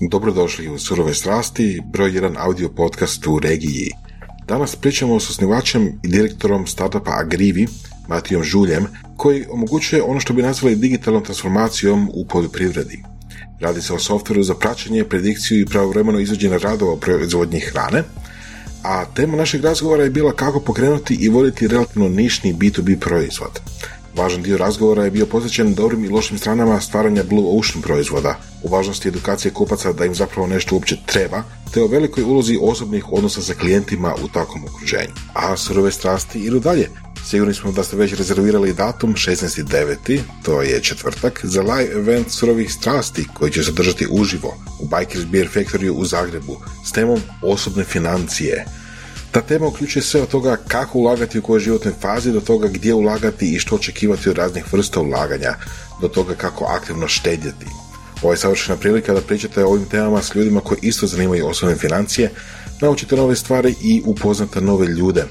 Dobrodošli u Surove strasti, broj jedan audio podcast u regiji. Danas pričamo s osnivačem i direktorom startupa Agrivi, Matijom Žuljem, koji omogućuje ono što bi nazvali digitalnom transformacijom u poljoprivredi. Radi se o softveru za praćenje, predikciju i pravovremeno izvođenje radova o proizvodnji hrane, a tema našeg razgovora je bila kako pokrenuti i voditi relativno nišni B2B proizvod. Važan dio razgovora je bio posvećen dobrim i lošim stranama stvaranja Blue Ocean proizvoda, u važnosti edukacije kupaca da im zapravo nešto uopće treba, te o velikoj ulozi osobnih odnosa sa klijentima u takvom okruženju. A surove strasti idu dalje. Sigurni smo da ste već rezervirali datum 16.9. to je četvrtak, za live event surovih strasti koji će se držati uživo u Bikers Beer Factory u Zagrebu s temom osobne financije. Ta tema uključuje sve od toga kako ulagati u kojoj životnoj fazi, do toga gdje ulagati i što očekivati od raznih vrsta ulaganja, do toga kako aktivno štedjeti. Ovo je savršena prilika da pričate o ovim temama s ljudima koji isto zanimaju osobne financije, naučite nove stvari i upoznate nove ljude.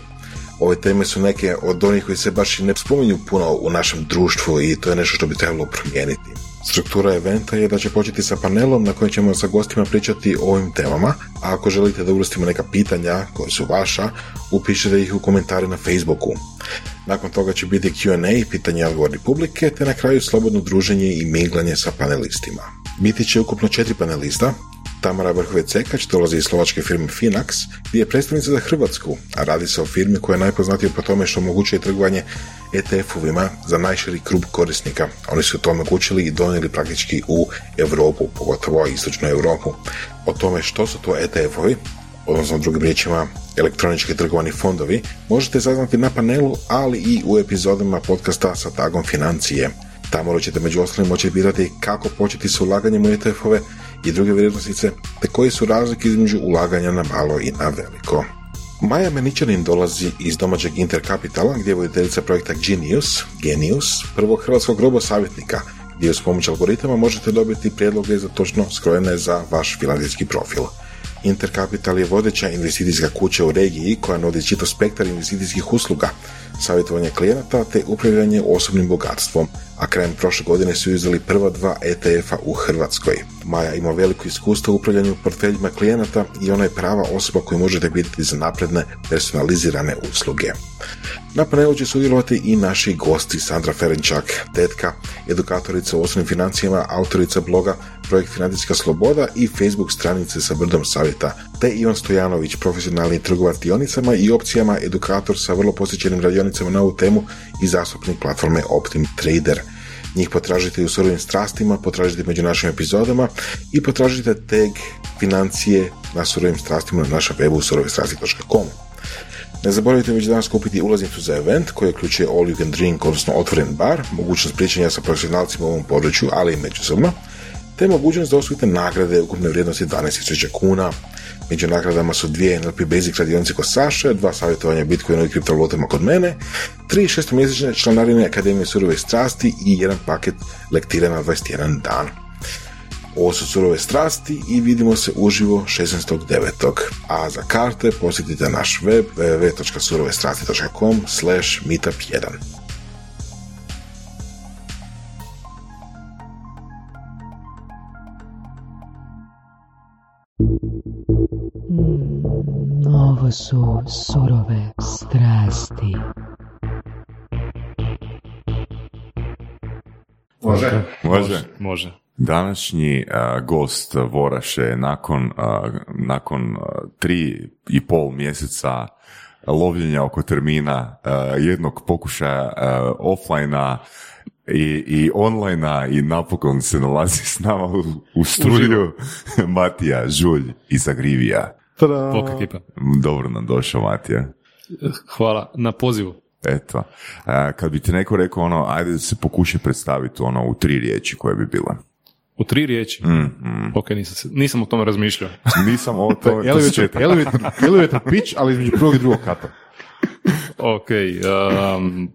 Ove teme su neke od onih koji se baš i ne spominju puno u našem društvu i to je nešto što bi trebalo promijeniti. Struktura eventa je da će početi sa panelom na kojem ćemo sa gostima pričati o ovim temama, a ako želite da uvrstimo neka pitanja koja su vaša, upišite ih u komentari na Facebooku. Nakon toga će biti Q&A, pitanje i odgovori publike, te na kraju slobodno druženje i miglanje sa panelistima. Biti će ukupno četiri panelista, Tamara Vrhovec Cekač dolazi iz slovačke firme Finax, gdje je predstavnica za Hrvatsku, a radi se o firmi koja je najpoznatija po tome što omogućuje trgovanje ETF-ovima za najširi krug korisnika. Oni su to omogućili i donijeli praktički u Europu, pogotovo istočnu Europu. O tome što su to ETF-ovi, odnosno drugim riječima elektronički trgovani fondovi, možete saznati na panelu, ali i u epizodama podcasta sa tagom financije. Tamo ćete među ostalim moći pitati kako početi s ulaganjem u ETF-ove i druge vrijednosnice, te koje su razlike između ulaganja na malo i na veliko. Maja Meničanin dolazi iz domaćeg Interkapitala, gdje je voditeljica projekta Genius, Genius, prvog hrvatskog robo savjetnika, gdje uz pomoć algoritama možete dobiti prijedloge za točno skrojene za vaš financijski profil. Intercapital je vodeća investicijska kuća u regiji koja nudi čito spektar investicijskih usluga, savjetovanje klijenata te upravljanje osobnim bogatstvom, a krajem prošle godine su izdali prva dva ETF-a u Hrvatskoj. Maja ima veliko iskustvo u upravljanju portfeljima klijenata i ona je prava osoba koju možete biti za napredne personalizirane usluge. Na panelu će sudjelovati i naši gosti Sandra Ferenčak, tetka, edukatorica u osnovnim financijama, autorica bloga Projekt Financijska sloboda i Facebook stranice sa brdom savjeta, te Ivan Stojanović, profesionalni trgovac dionicama i opcijama, edukator sa vrlo posjećenim radionicama na ovu temu i zastupnik platforme Optim Trader. Njih potražite u surovim strastima, potražite među našim epizodama i potražite tag financije na surovim strastima na našem webu surovestrasti.com. Ne zaboravite već danas kupiti ulaznicu za event koji uključuje all you can drink, odnosno otvoren bar, mogućnost pričanja sa profesionalcima u ovom području, ali i međusobno, te mogućnost da osvojite nagrade ukupne vrijednosti 12.000 kuna. Među nagradama su dvije NLP Basic radionice kod Saše, dva savjetovanja Bitcoinu i kriptovalutama kod mene, tri šestomjesečne članarine Akademije surove strasti i jedan paket lektire na 21 dan. Ovo su surove strasti i vidimo se uživo 16.9. A za karte posjetite naš web www.surovestrasti.com slash meetup1. Ovo su surove strasti. Može? Može. Može. Današnji a, gost Voraše nakon, a, nakon a, tri i pol mjeseca lovljenja oko termina, jednog pokušaja offline i, i online i napokon se nalazi s nama u, u studiju Matija Žulj iz Agrivija. Bok ekipa. Dobro nam došao Matija. Hvala na pozivu. Eto, a, kad bi ti neko rekao ono, ajde da se pokušaj predstaviti ono u tri riječi koje bi bile. U tri riječi? Mm, mm. Ok, nisam, se- nisam o tome razmišljao. Nisam o to, to Elevator, četa. elevator, elevator pitch, ali između prvog i drugog kata. ok, um,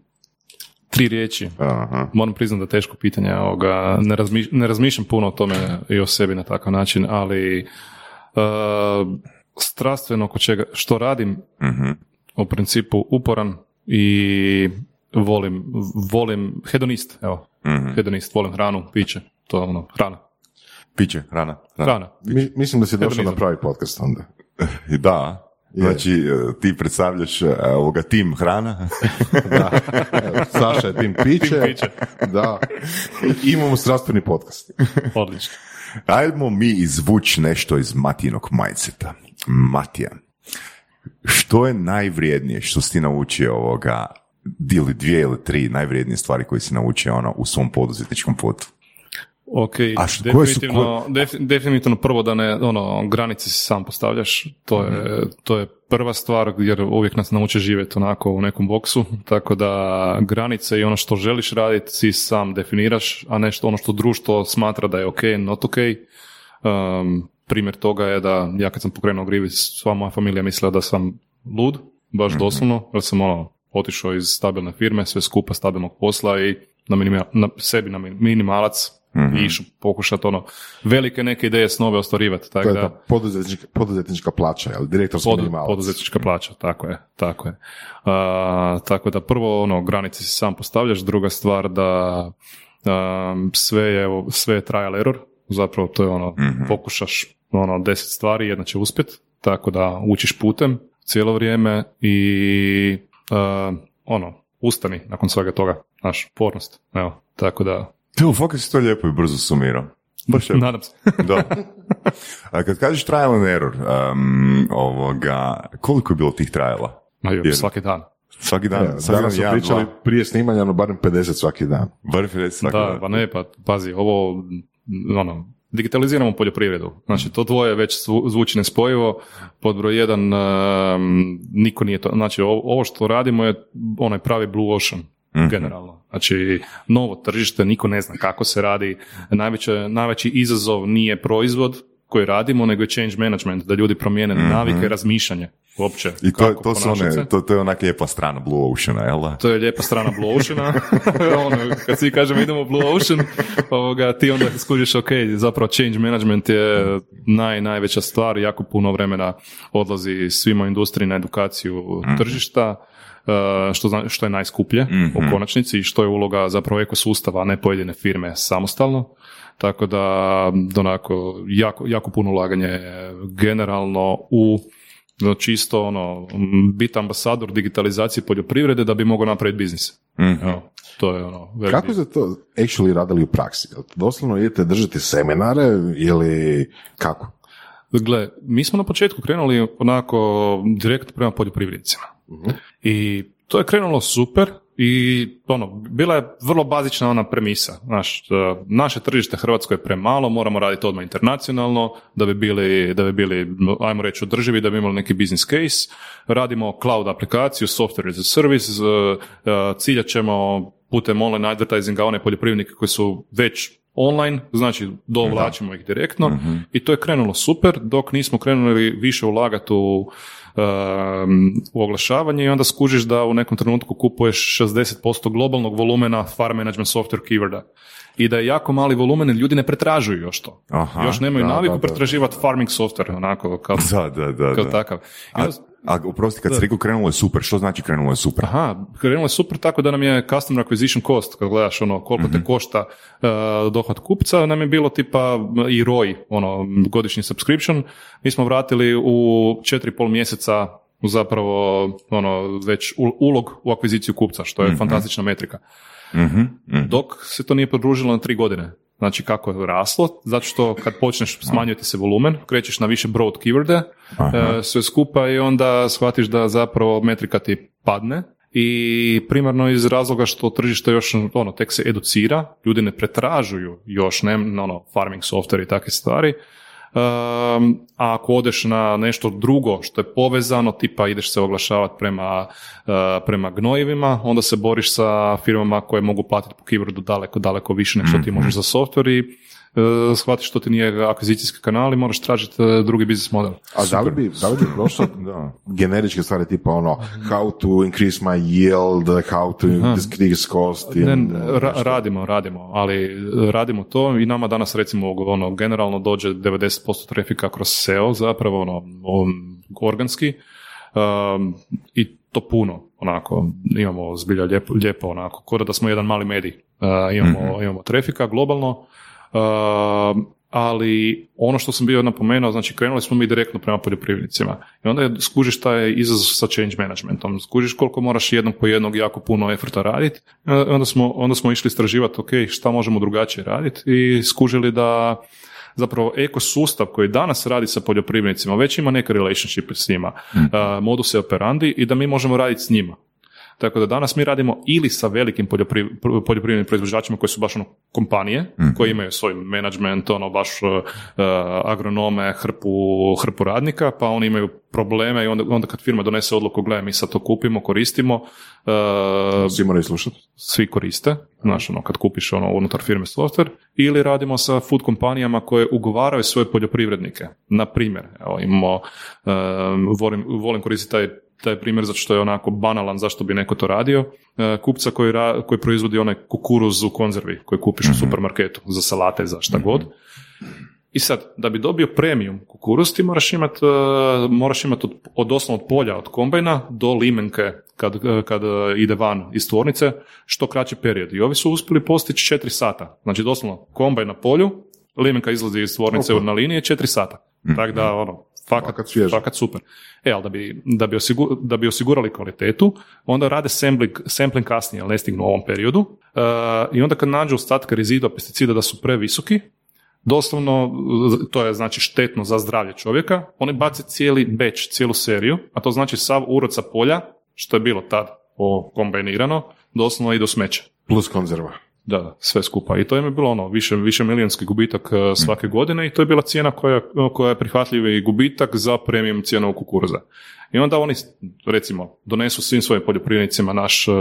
tri riječi. Aha. Moram priznati da teško pitanje. Ovoga, ne, razmiš- ne razmišljam puno o tome i o sebi na takav način, ali uh, strastveno oko čega, što radim, Mhm. u principu uporan i volim, volim hedonist, evo, Mhm. hedonist, volim hranu, piće, to je ono, hrana. Piće, hrana. Da. Hrana. Mi- mislim da si došao na pravi podcast onda. I Da, znači e, ti predstavljaš e, ovoga tim hrana. Da. Evo, Saša je tim piće. Tim piće. Da. I imamo zdravstveni podcast. Odlično. Ajmo mi izvući nešto iz Matijinog mindseta. Matija, što je najvrijednije što si naučio ovoga, ili dvije ili tri najvrijednije stvari koje si naučio ono, u svom poduzetničkom putu? Ok, A š- koje su- definitivno, def- definitivno prvo da ne, ono, granice si sam postavljaš, to je, Mhm. to je prva stvar jer uvijek nas nauče živjeti onako u nekom boksu, tako da granice i ono što želiš raditi si sam definiraš, a nešto ono što društvo smatra da je ok, not ok. Um, primjer toga je da ja kad sam pokrenuo Grivi, sva moja familija mislila da sam lud, baš doslovno, jer sam ono, otišao iz stabilne firme, sve skupa stabilnog posla i na, minima, na sebi na min- minimalac i išao pokušati ono velike neke ideje snove ostvarivati. To Tako je da, ta poduzetnička, poduzetnička plaća, jel? Direktorski Podu- minimalac. poduzetnička plaća, tako je, tako je. A, tako da prvo ono, granice si sam postavljaš, druga stvar da um, sve je, evo, sve je trial error, zapravo to je ono, pokušaš ono, deset stvari, jedna će uspjet, tako da učiš putem cijelo vrijeme i uh, ono, ustani nakon svega toga, znaš, pornost, evo, tako da, Evo, fakat si to lijepo i brzo sumirao. Baš lijepo. nadam se. Da. A kad kažeš trial and error, um, ovoga, koliko je bilo tih triala? Ma jo, Jer- svaki dan. Svaki dan? Ja, svaki danas su jedan, pričali dva? prije snimanja, no barem 50 svaki dan. Bar 50 svaki Da, dan. pa ne, pa pazi, ovo, ono, digitaliziramo poljoprivredu. Znači, to dvoje već zvu- zvuči nespojivo. Pod broj jedan, um, niko nije to, znači, ovo, što radimo je onaj pravi blue ocean, generalno. Znači, novo tržište, niko ne zna kako se radi. Najveće, najveći izazov nije proizvod koji radimo, nego je change management, da ljudi promijene navike, razmišljanje uopće. I to, kako to, su one, to, to je onak lijepa strana Blue Oceana, jel da? To je lijepa strana Blue Oceana. ono, kad svi kažemo idemo Blue Ocean, ovoga, ti onda skužiš, ok, zapravo change management je naj, najveća stvar, jako puno vremena odlazi svima industriji na edukaciju tržišta, uh, što, zna- što je najskuplje u konačnici i što je uloga zapravo ekosustava, a ne pojedine firme samostalno. Tako da, onako, jako, jako puno ulaganje generalno u čisto ono, biti ambasador digitalizacije poljoprivrede da bi mogao napraviti biznis. Evo, to je ono, veliki- Kako ste to actually radili u praksi? Doslovno idete držati seminare ili kako? Gle, mi smo na početku krenuli onako direktno prema poljoprivrednicima. I to je krenulo super i ono, bila je vrlo bazična ona premisa. Znaš, e, naše tržište Hrvatsko je premalo, moramo raditi odmah internacionalno da bi bili, da bi bili, ajmo reći, održivi, da bi imali neki business case. Radimo cloud aplikaciju, software as a service, e, e, ciljat ćemo putem online advertisinga one poljoprivrednike koji su već online, znači dovlačimo ih direktno i to je krenulo super dok nismo krenuli više ulagati u, u oglašavanje i onda skužiš da u nekom trenutku kupuješ 60% globalnog volumena farm management software keyworda i da je jako mali volumen jer ljudi ne pretražuju još to. Aha, još nemaju da, naviku da, da. pretraživati farming software onako kao, Da, da, da. kao da. takav. I A, onda- a oprosti, kad si rekao krenulo je super, što znači krenulo je super? Aha, krenulo je super tako da nam je customer acquisition cost, kad gledaš ono koliko te košta uh, dohvat kupca, nam je bilo tipa i ROI, ono godišnji subscription, mi smo vratili u 4,5 mjeseca zapravo ono već ulog u akviziciju kupca, što je fantastična metrika. Dok se to nije produžilo na tri godine. Znači kako je raslo, zato što kad počneš smanjujete se volumen, krećeš na više broad keyworde, e, sve skupa i onda shvatiš da zapravo metrika ti padne. I primarno iz razloga što tržište još ono, tek se educira, ljudi ne pretražuju još ne, ono, farming software i takve stvari, a ako odeš na nešto drugo što je povezano, tipa ideš se oglašavati prema, uh, prema gnojivima, onda se boriš sa firmama koje mogu platiti po keywordu daleko, daleko više nego što ti možeš za software i uh, shvatiš što ti nije akvizicijski kanal i moraš tražiti uh, drugi biznis model. A da li bi, da li bi prošlo Da. generičke stvari tipa ono how to increase my yield, how to decrease cost? Ne, and, ra- radimo, radimo, ali radimo to i nama danas recimo ono, generalno dođe 90% trafika kroz SEO zapravo ono, on- organski um, i to puno onako, imamo zbilja lijepo, lijepo onako, kod da smo jedan mali medij, Uh, imamo, imamo trafika globalno, ali ono što sam bio napomenuo, znači krenuli smo mi direktno prema poljoprivrednicima i onda je, skužiš šta je izazov sa change managementom, skužiš koliko moraš jednog po jednog jako puno efforta raditi, onda smo, onda smo išli istraživati ok, šta možemo drugačije raditi i skužili da zapravo ekosustav koji danas radi sa poljoprivrednicima već ima neke relationship s njima, mm. moduse operandi i da mi možemo raditi s njima. Tako da danas mi radimo ili sa velikim poljoprivrednim proizvođačima koji su baš ono kompanije, mm koji imaju svoj management, ono baš uh, agronome, hrpu, hrpu radnika, pa oni imaju probleme i onda, onda kad firma donese odluku, gledaj, mi sad to kupimo, koristimo. Uh, svi moraju slušati? Svi koriste, znaš, ono, kad kupiš ono, unutar firme software, ili radimo sa food kompanijama koje ugovaraju svoje poljoprivrednike. Na primjer, evo, imamo, uh, volim, volim koristiti taj taj primjer zato što je onako banalan zašto bi neko to radio. E, kupca koji, ra, koji proizvodi onaj kukuruz u konzervi koji kupiš u mhm. supermarketu za salate, za šta mhm. god. I sad, da bi dobio premium kukuruz, ti moraš imati e, moraš imat od, od doslovno od polja, od kombajna do limenke kad, e, kad ide van iz tvornice, što kraći period. I ovi su uspjeli postići 4 sata. Znači doslovno kombajn na polju, limenka izlazi iz tvornice na linije 4 sata. mm Tako da, ono, fakat, fakat, super. E, ali da bi, da, bi da bi osigurali kvalitetu, onda rade sampling, sampling kasnije, ali ne stignu u ovom periodu. Uh, I onda kad nađu ostatke rezidua pesticida da su previsoki, doslovno, to je znači štetno za zdravlje čovjeka, oni bace cijeli beč, cijelu seriju, a to znači sav urod sa polja, što je bilo tad kombinirano, doslovno i do smeća. Plus konzerva. Da, sve skupa. I to je bilo ono, više, više milijonski gubitak e, svake godine i to je bila cijena koja, koja je prihvatljivi gubitak za premium cijenu kukuruza. I onda oni, recimo, donesu svim svojim poljoprivrednicima naš, e,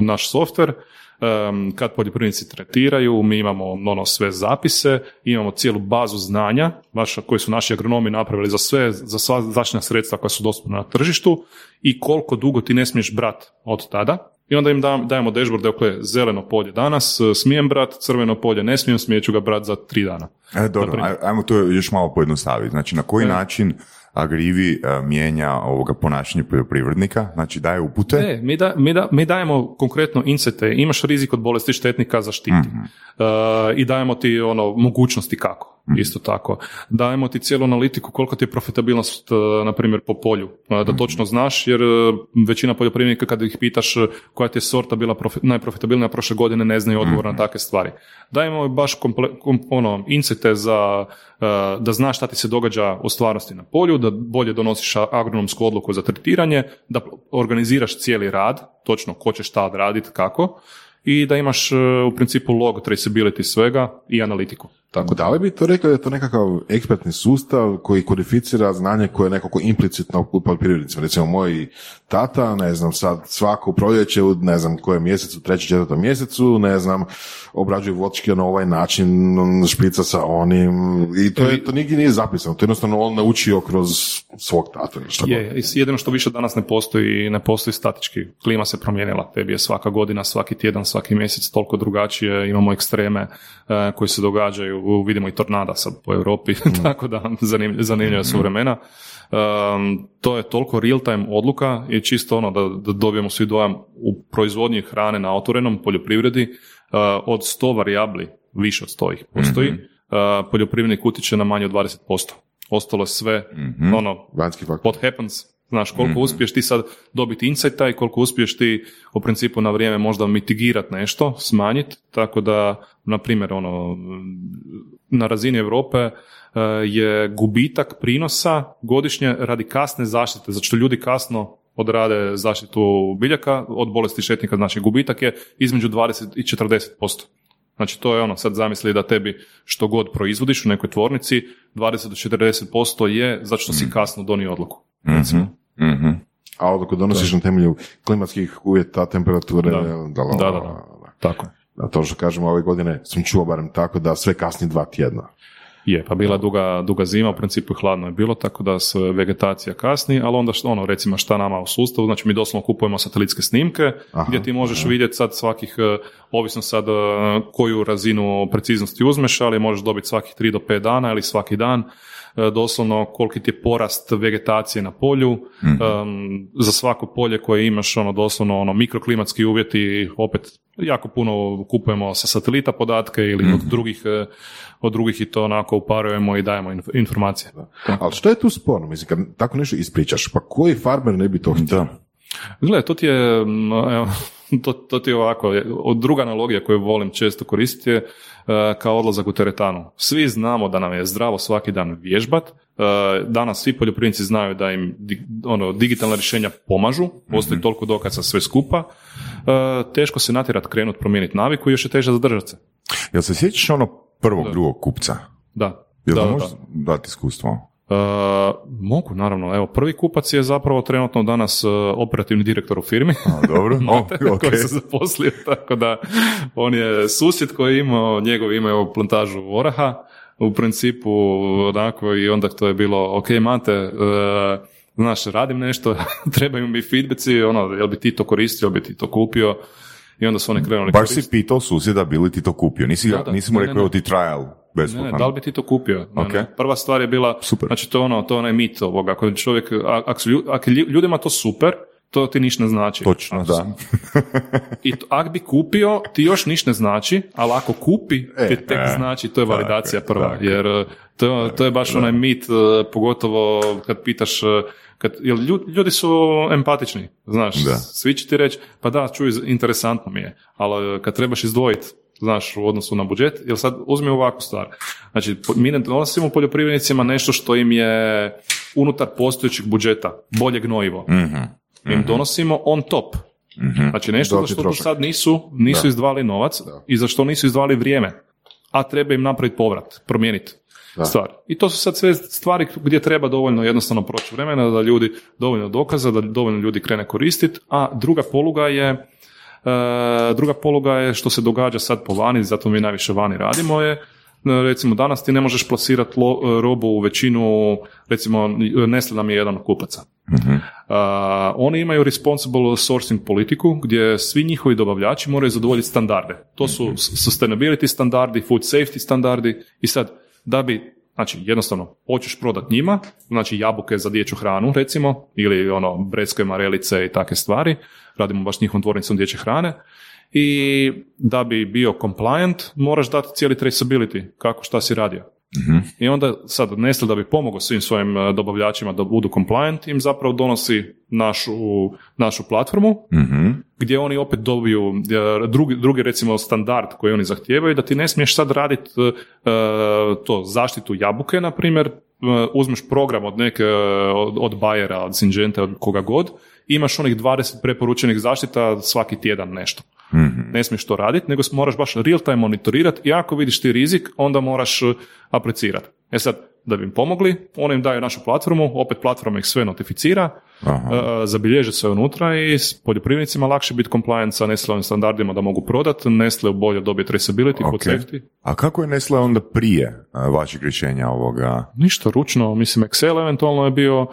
naš softver, kad poljoprivrednici tretiraju, mi imamo ono sve zapise, imamo cijelu bazu znanja, baš koje su naši agronomi napravili za sve, za sva zaštitna sredstva koja su dostupna na tržištu i koliko dugo ti ne smiješ brat od tada i onda im dajemo dashboard, dakle, zeleno polje danas, e, smijem brat, crveno polje ne smijem, smijeću ga brat za tri dana. E, dobro, ajmo to još malo pojednostaviti. Znači, na koji e. način Agrivi uh, mijenja ovoga ponašanje poljoprivrednika, znači daje upute? Ne, mi, da, mi, da, mi dajemo konkretno insete, imaš rizik od bolesti štetnika, zaštiti. mm i dajemo ti ono mogućnosti kako. Mhm. Isto tako. Dajemo ti cijelu analitiku koliko ti je profitabilnost, e, na primjer, po polju. E, da mhm. točno znaš, jer e, većina poljoprivrednika kada ih pitaš koja ti je sorta bila profi, najprofitabilnija prošle godine, ne znaju odgovor na mhm. takve stvari. Dajemo baš komple, ono, incite za da znaš šta ti se događa u stvarnosti na polju, da bolje donosiš agronomsku odluku za tretiranje, da organiziraš cijeli rad, točno ko će šta raditi, kako, i da imaš u principu log traceability svega i analitiku. Tako da li bi to rekao da je to nekakav ekspertni sustav koji kodificira znanje koje je nekako implicitno u poljoprivrednicima. Recimo moj tata, ne znam, sad svako proljeće u ne znam kojem mjesecu, treći, četvrtom mjesecu, ne znam, obrađuje voćke na ovaj način, špica sa onim i to, je, to nigdje nije zapisano, to je jednostavno on naučio kroz svog tata. je, jedino što više danas ne postoji, ne postoji statički, klima se promijenila, tebi je svaka godina, svaki tjedan, svaki mjesec toliko drugačije, imamo ekstreme uh, koji se događaju vidimo i tornada sad po Europi, mm. tako da zanimljiva, zanimljiva su mm. vremena. Um, to je toliko real time odluka i čisto ono da, da dobijemo svi dojam u proizvodnji hrane na otvorenom poljoprivredi uh, od 100 varijabli, više od 100 ih postoji, mm-hmm. uh, poljoprivrednik utječe na manje od 20%. Ostalo je sve, mm-hmm. ono, what happens, Znaš, koliko mm uspiješ ti sad dobiti insighta i koliko uspiješ ti u principu na vrijeme možda mitigirati nešto, smanjiti, tako da, na primjer, ono, na razini Europe e, je gubitak prinosa godišnje radi kasne zaštite, zato što ljudi kasno odrade zaštitu biljaka od bolesti šetnika, znači gubitak je između 20 i 40%. Znači to je ono, sad zamisli da tebi što god proizvodiš u nekoj tvornici, 20 do 40% je zato što si mhm. kasno donio odluku. mm mm A odluku donosiš na temelju klimatskih uvjeta, temperature, da, da, da, da, tako Da, to što kažemo ove godine sam čuo barem tako da sve kasni dva tjedna. Je, pa bila duga, duga zima, u principu hladno je bilo, tako da se vegetacija kasni, ali onda što, ono, recimo šta nama u sustavu, znači mi doslovno kupujemo satelitske snimke, gdje ti možeš vidjeti sad svakih, e, ovisno sad e, koju razinu preciznosti uzmeš, ali možeš dobiti svakih 3 do 5 dana ili svaki dan, doslovno koliki ti je porast vegetacije na polju, mm za svako polje koje imaš ono doslovno ono mikroklimatski uvjeti, opet jako puno kupujemo sa satelita podatke ili od drugih, e, od drugih i to onako uparujemo i dajemo inf- informacije. Ali što je tu sporno? Mislim, kad tako nešto ispričaš, pa koji farmer ne bi to htio? Da. Gle, to ti je, mm, evo, to, to ti je ovako, od druga analogija koju volim često koristiti je e, kao odlazak u teretanu. Svi znamo da nam je zdravo svaki dan vježbat, e, danas svi poljoprivrednici znaju da im ono, digitalna rješenja pomažu, postoji toliko dokaza sve skupa, E, teško se natjerat krenut promijeniti naviku i još je teže zadržati se. Jel se sjećaš ono prvog, drugog kupca? Da. Jel da, da, da, dati iskustvo? E, mogu, naravno. Evo, prvi kupac je zapravo trenutno danas e, operativni direktor u firmi. A, dobro, o, ok. koji se zaposlio, tako da on je susjed koji je imao, njegovi imaju plantažu oraha, u principu onako i onda to je bilo, ok mate, e, znaš, radim nešto, trebaju mi feedbacki, ono, jel bi ti to koristio, jel bi ti to kupio, i onda su oni krenuli Baš koristiti. si pitao susjeda bi li ti to kupio. Nisi, Da, da. nisi mu Ne, rekao ne, ne. ti trial Ne, besplatan. ne, da li bi ti to kupio? Ne, Ok. ne. Prva stvar je bila, Super. znači to je ono, to je onaj mit ovoga, ako čovjek, ako, su lju- ljudima to super, to ti ništa ne znači. Točno, Ako da. I to, ak bi kupio, ti još ništa ne znači, ali ako kupi, ti tek e, znači, to je validacija tako prva. tako je. Jer uh, to, to je baš onaj mit, uh, pogotovo kad pitaš, uh, kad, jer lju- ljudi su empatični, znaš, Da. svi će ti reći, pa da, čuj, interesantno mi je, ali uh, kad trebaš izdvojiti, znaš, u odnosu na budžet, jer sad uzmi ovakvu stvar. Znači, mi ne donosimo poljoprivrednicima nešto što im je unutar postojećeg budžeta, bolje gnojivo. Mhm. Mi im donosimo on top. Znači nešto za što do sad nisu, nisu Da. izdvali novac i za što nisu izdvali vrijeme. A treba im napraviti povrat, promijeniti stvar. I to su sad sve stvari gdje treba dovoljno jednostavno proći vremena da ljudi dovoljno dokaza, da dovoljno ljudi krene koristiti, a druga poluga je E, druga poluga je što se događa sad po vani, zato mi najviše vani radimo je, e, recimo danas ti ne možeš plasirati lo- e, robu u većinu, recimo Nestle nam je jedan od kupaca. Uh, oni imaju responsible sourcing politiku gdje svi njihovi dobavljači moraju zadovoljiti standarde. To su sustainability standardi, food safety standardi i sad da bi Znači, jednostavno, hoćeš prodat njima, znači jabuke za dječju hranu, recimo, ili ono, brecke, marelice i takve stvari, radimo baš njihovom tvornicom dječje hrane, i da bi bio compliant, moraš dati cijeli traceability, kako šta si radio. I onda sad Nestle da bi pomogao svim svojim e, dobavljačima da budu compliant, im zapravo donosi našu, našu platformu, Mhm. Gdje oni opet dobiju e, drugi, drugi recimo standard koji oni zahtijevaju, da ti ne smiješ sad raditi to zaštitu jabuke, na primjer, e, uzmeš program od neke, e, od, od Bayera, od Syngenta, od koga god, imaš onih 20 preporučenih zaštita svaki tjedan nešto. Ne smiješ to raditi, nego moraš baš real time monitorirati i ako vidiš ti rizik, onda moraš e, aplicirati. E sad, da bi im pomogli, oni im daju našu platformu, opet platforma ih sve notificira, Aha. e, zabilježe se unutra i s poljoprivrednicima lakše biti compliant sa Nestleovim standardima da mogu prodati, Nestle bolje dobije traceability, food Ok. safety. A kako je Nestle onda prije a, vašeg rješenja ovoga? Ništa, ručno, mislim Excel eventualno je bio uh,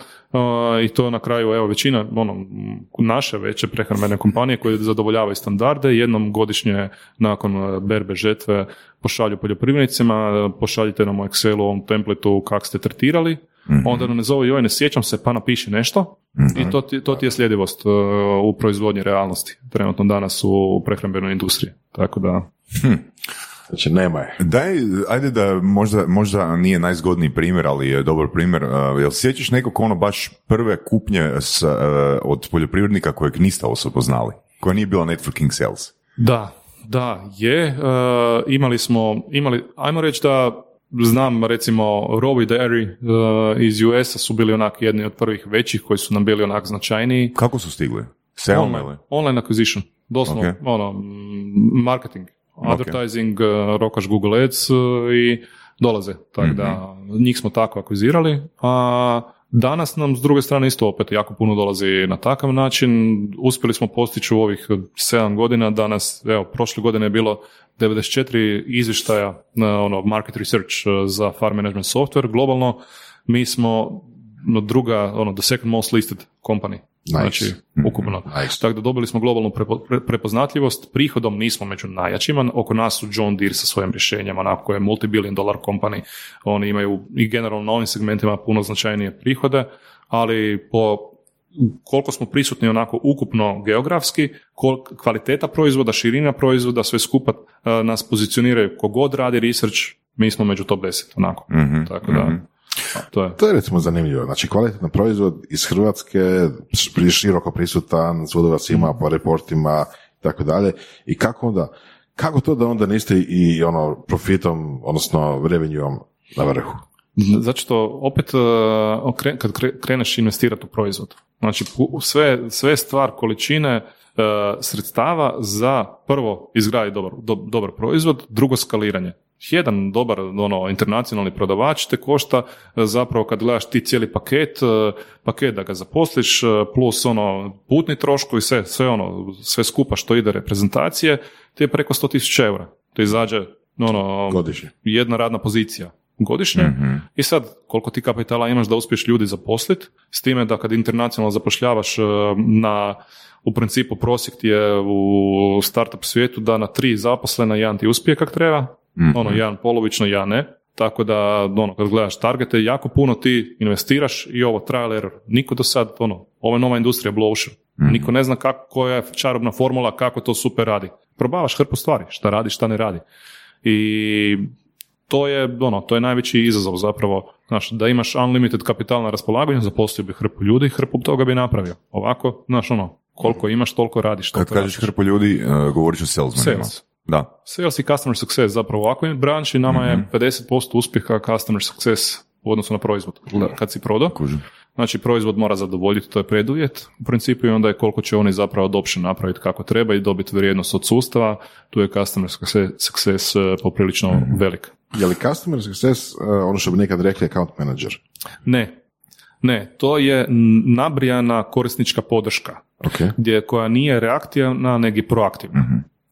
i to na kraju, evo većina, ono, naše veće prehrambene kompanije koje zadovoljavaju standarde, jednom godišnje nakon berbe žetve pošalju poljoprivrednicima, pošaljite nam u Excelu ovom templateu kak ste tretirali, onda nam ne zove joj ne sjećam se pa napiši nešto i to ti, to ti je sljedivost uh, u proizvodnji realnosti trenutno danas u prehrambenoj industriji. Tako da, Znači, nema je. Daj, ajde da možda, možda nije najzgodniji primjer, ali je dobar primjer. Uh, jel sjećaš nekog ono baš prve kupnje s, uh, od poljoprivrednika kojeg niste osobno znali? Koja nije bila networking sales? Da, da, je. E, imali smo, imali, ajmo reći da znam recimo Rovi Dairy e, iz US-a su bili onak jedni od prvih većih koji su nam bili onak značajniji. Kako su stigli? Ili? Online, online acquisition, doslovno, Ok. ono, marketing, advertising, e, rokaš Google Ads e, i dolaze, tako da njih smo tako akvizirali, a danas nam s druge strane isto opet jako puno dolazi na takav način, uspjeli smo postići u ovih 7 godina, danas, evo, prošle godine je bilo 94 izvještaja na ono, market research e, za farm management software, globalno, mi smo druga, ono, the second most listed company. Znači, ukupno. Tako da dobili smo globalnu prepo- pre- prepoznatljivost, prihodom nismo među najjačima, oko nas su John Deere sa svojim rješenjima, onako je multibillion dollar company, oni imaju i generalno na ovim segmentima puno značajnije prihode, ali po koliko smo prisutni onako ukupno geografski, kol- kvaliteta proizvoda, širina proizvoda, sve skupa e, nas pozicioniraju kogod radi research, mi smo među top 10, onako. Mhm, Tako da, mhm. To je. To je recimo zanimljivo. Znači, kvalitetan proizvod iz Hrvatske, široko prisutan, svuda vas ima po reportima i tako dalje. I kako onda, kako to da onda niste i ono profitom, odnosno revenjuom na vrhu? Zato što opet e, kad kre- kreneš investirati u proizvod, znači sve, sve stvar količine e, sredstava za prvo izgraditi dobar, do- dobar proizvod, drugo skaliranje. Jedan dobar ono, internacionalni prodavač te košta e, zapravo kad gledaš ti cijeli paket, e, paket da ga zaposliš, e, plus ono putni troškovi, sve, sve ono, sve skupa što ide reprezentacije, ti je preko 100.000 eura. To izađe ono, Godišnje. jedna radna pozicija godišnje i sad koliko ti kapitala imaš da uspiješ ljudi zaposliti, s time da kad internacionalno zapošljavaš na u principu prosjek ti je u startup svijetu da na tri zaposlena jedan ti uspije kak treba, ono jedan polovično, jedan ne. Tako da, ono, kad gledaš targete, jako puno ti investiraš i ovo trial error. Niko do sad, ono, ovo je nova industrija, blue ocean. Niko ne zna kako, koja je čarobna formula, kako to super radi. Probavaš hrpu stvari, šta radi, šta ne radi. I to je, ono, to je najveći izazov zapravo, znaš, da imaš unlimited kapital na raspolaganju, zaposlio bi hrpu ljudi, hrpu toga bi napravio. Ovako, znaš, ono, koliko imaš, toliko radiš. Kad kažeš radiš. hrpu ljudi, uh, govoriš o salesmanima. Sales. Da. Sales i customer success zapravo u ovakvoj branši nama Mhm. je 50% uspjeha customer success u odnosu na proizvod. Kad si prodao, znači proizvod mora zadovoljiti, to je preduvjet u principu i onda je koliko će oni zapravo adoption napraviti kako treba i dobiti vrijednost od sustava, tu je customer success, eh, poprilično Mhm. velik. Je li customer success uh, ono što bi nekad rekli account manager? Ne, ne, to je nabrijana korisnička podrška. Ok. gdje koja nije reaktivna, nego i proaktivna.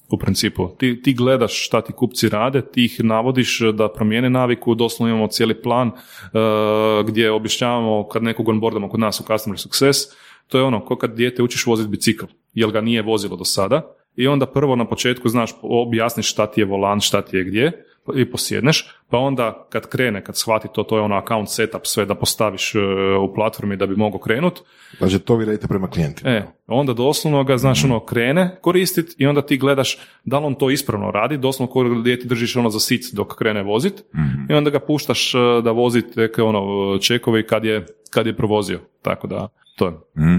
U principu. Ti, ti gledaš šta ti kupci rade, ti ih navodiš da promijene naviku, doslovno imamo cijeli plan uh, gdje objašnjavamo kad nekog onboardamo kod nas u Customer Success, to je ono, ko kad dijete učiš voziti bicikl, jer ga nije vozilo do sada, i onda prvo na početku znaš, objasniš šta ti je volan, šta ti je gdje, i posjedneš, pa onda kad krene, kad shvati to, to je ono account setup sve da postaviš uh, u platformi da bi mogao krenut, Znači, to vi radite prema klijentima. E, onda doslovno ga, znaš, ono, krene koristit i onda ti gledaš da li on to ispravno radi, doslovno ko gdje ti držiš ono za sic dok krene vozit i onda ga puštaš e, da vozi neke ono čekovi kad je, kad je provozio. Tako da, to je.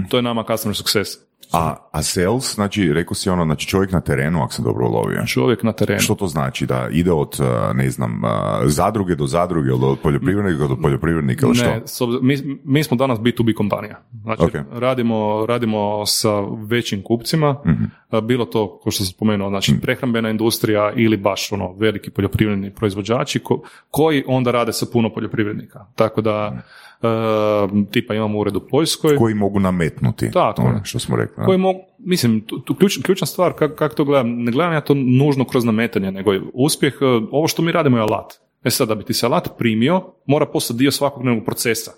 To je nama customer success. A, a sales, znači, rekao si ono, znači čovjek na terenu, ako sam dobro ulovio. Čovjek na terenu. Što to znači? Da ide od, uh, ne znam, uh, zadruge do zadruge ili od poljoprivrednika do poljoprivrednika ili što? Ne, s obzirom- mi, mi smo danas B2B kompanija. Znači, Ok. radimo, radimo sa većim kupcima, Mhm. a, bilo to, kao što sam spomenuo, znači prehrambena industrija ili baš ono veliki poljoprivredni proizvođači ko- koji onda rade sa puno poljoprivrednika. Tako da, e, tipa imamo ured u Poljskoj, Koji mogu nametnuti. Tako ono što smo rekli. koji mogu, mislim, tu, tu ključ- ključna stvar, kako kak to gledam, ne gledam ja to nužno kroz nametanje, nego je uspjeh, e, ovo što mi radimo je alat. E sad, da bi ti se alat primio, mora postati dio svakodnevnog procesa.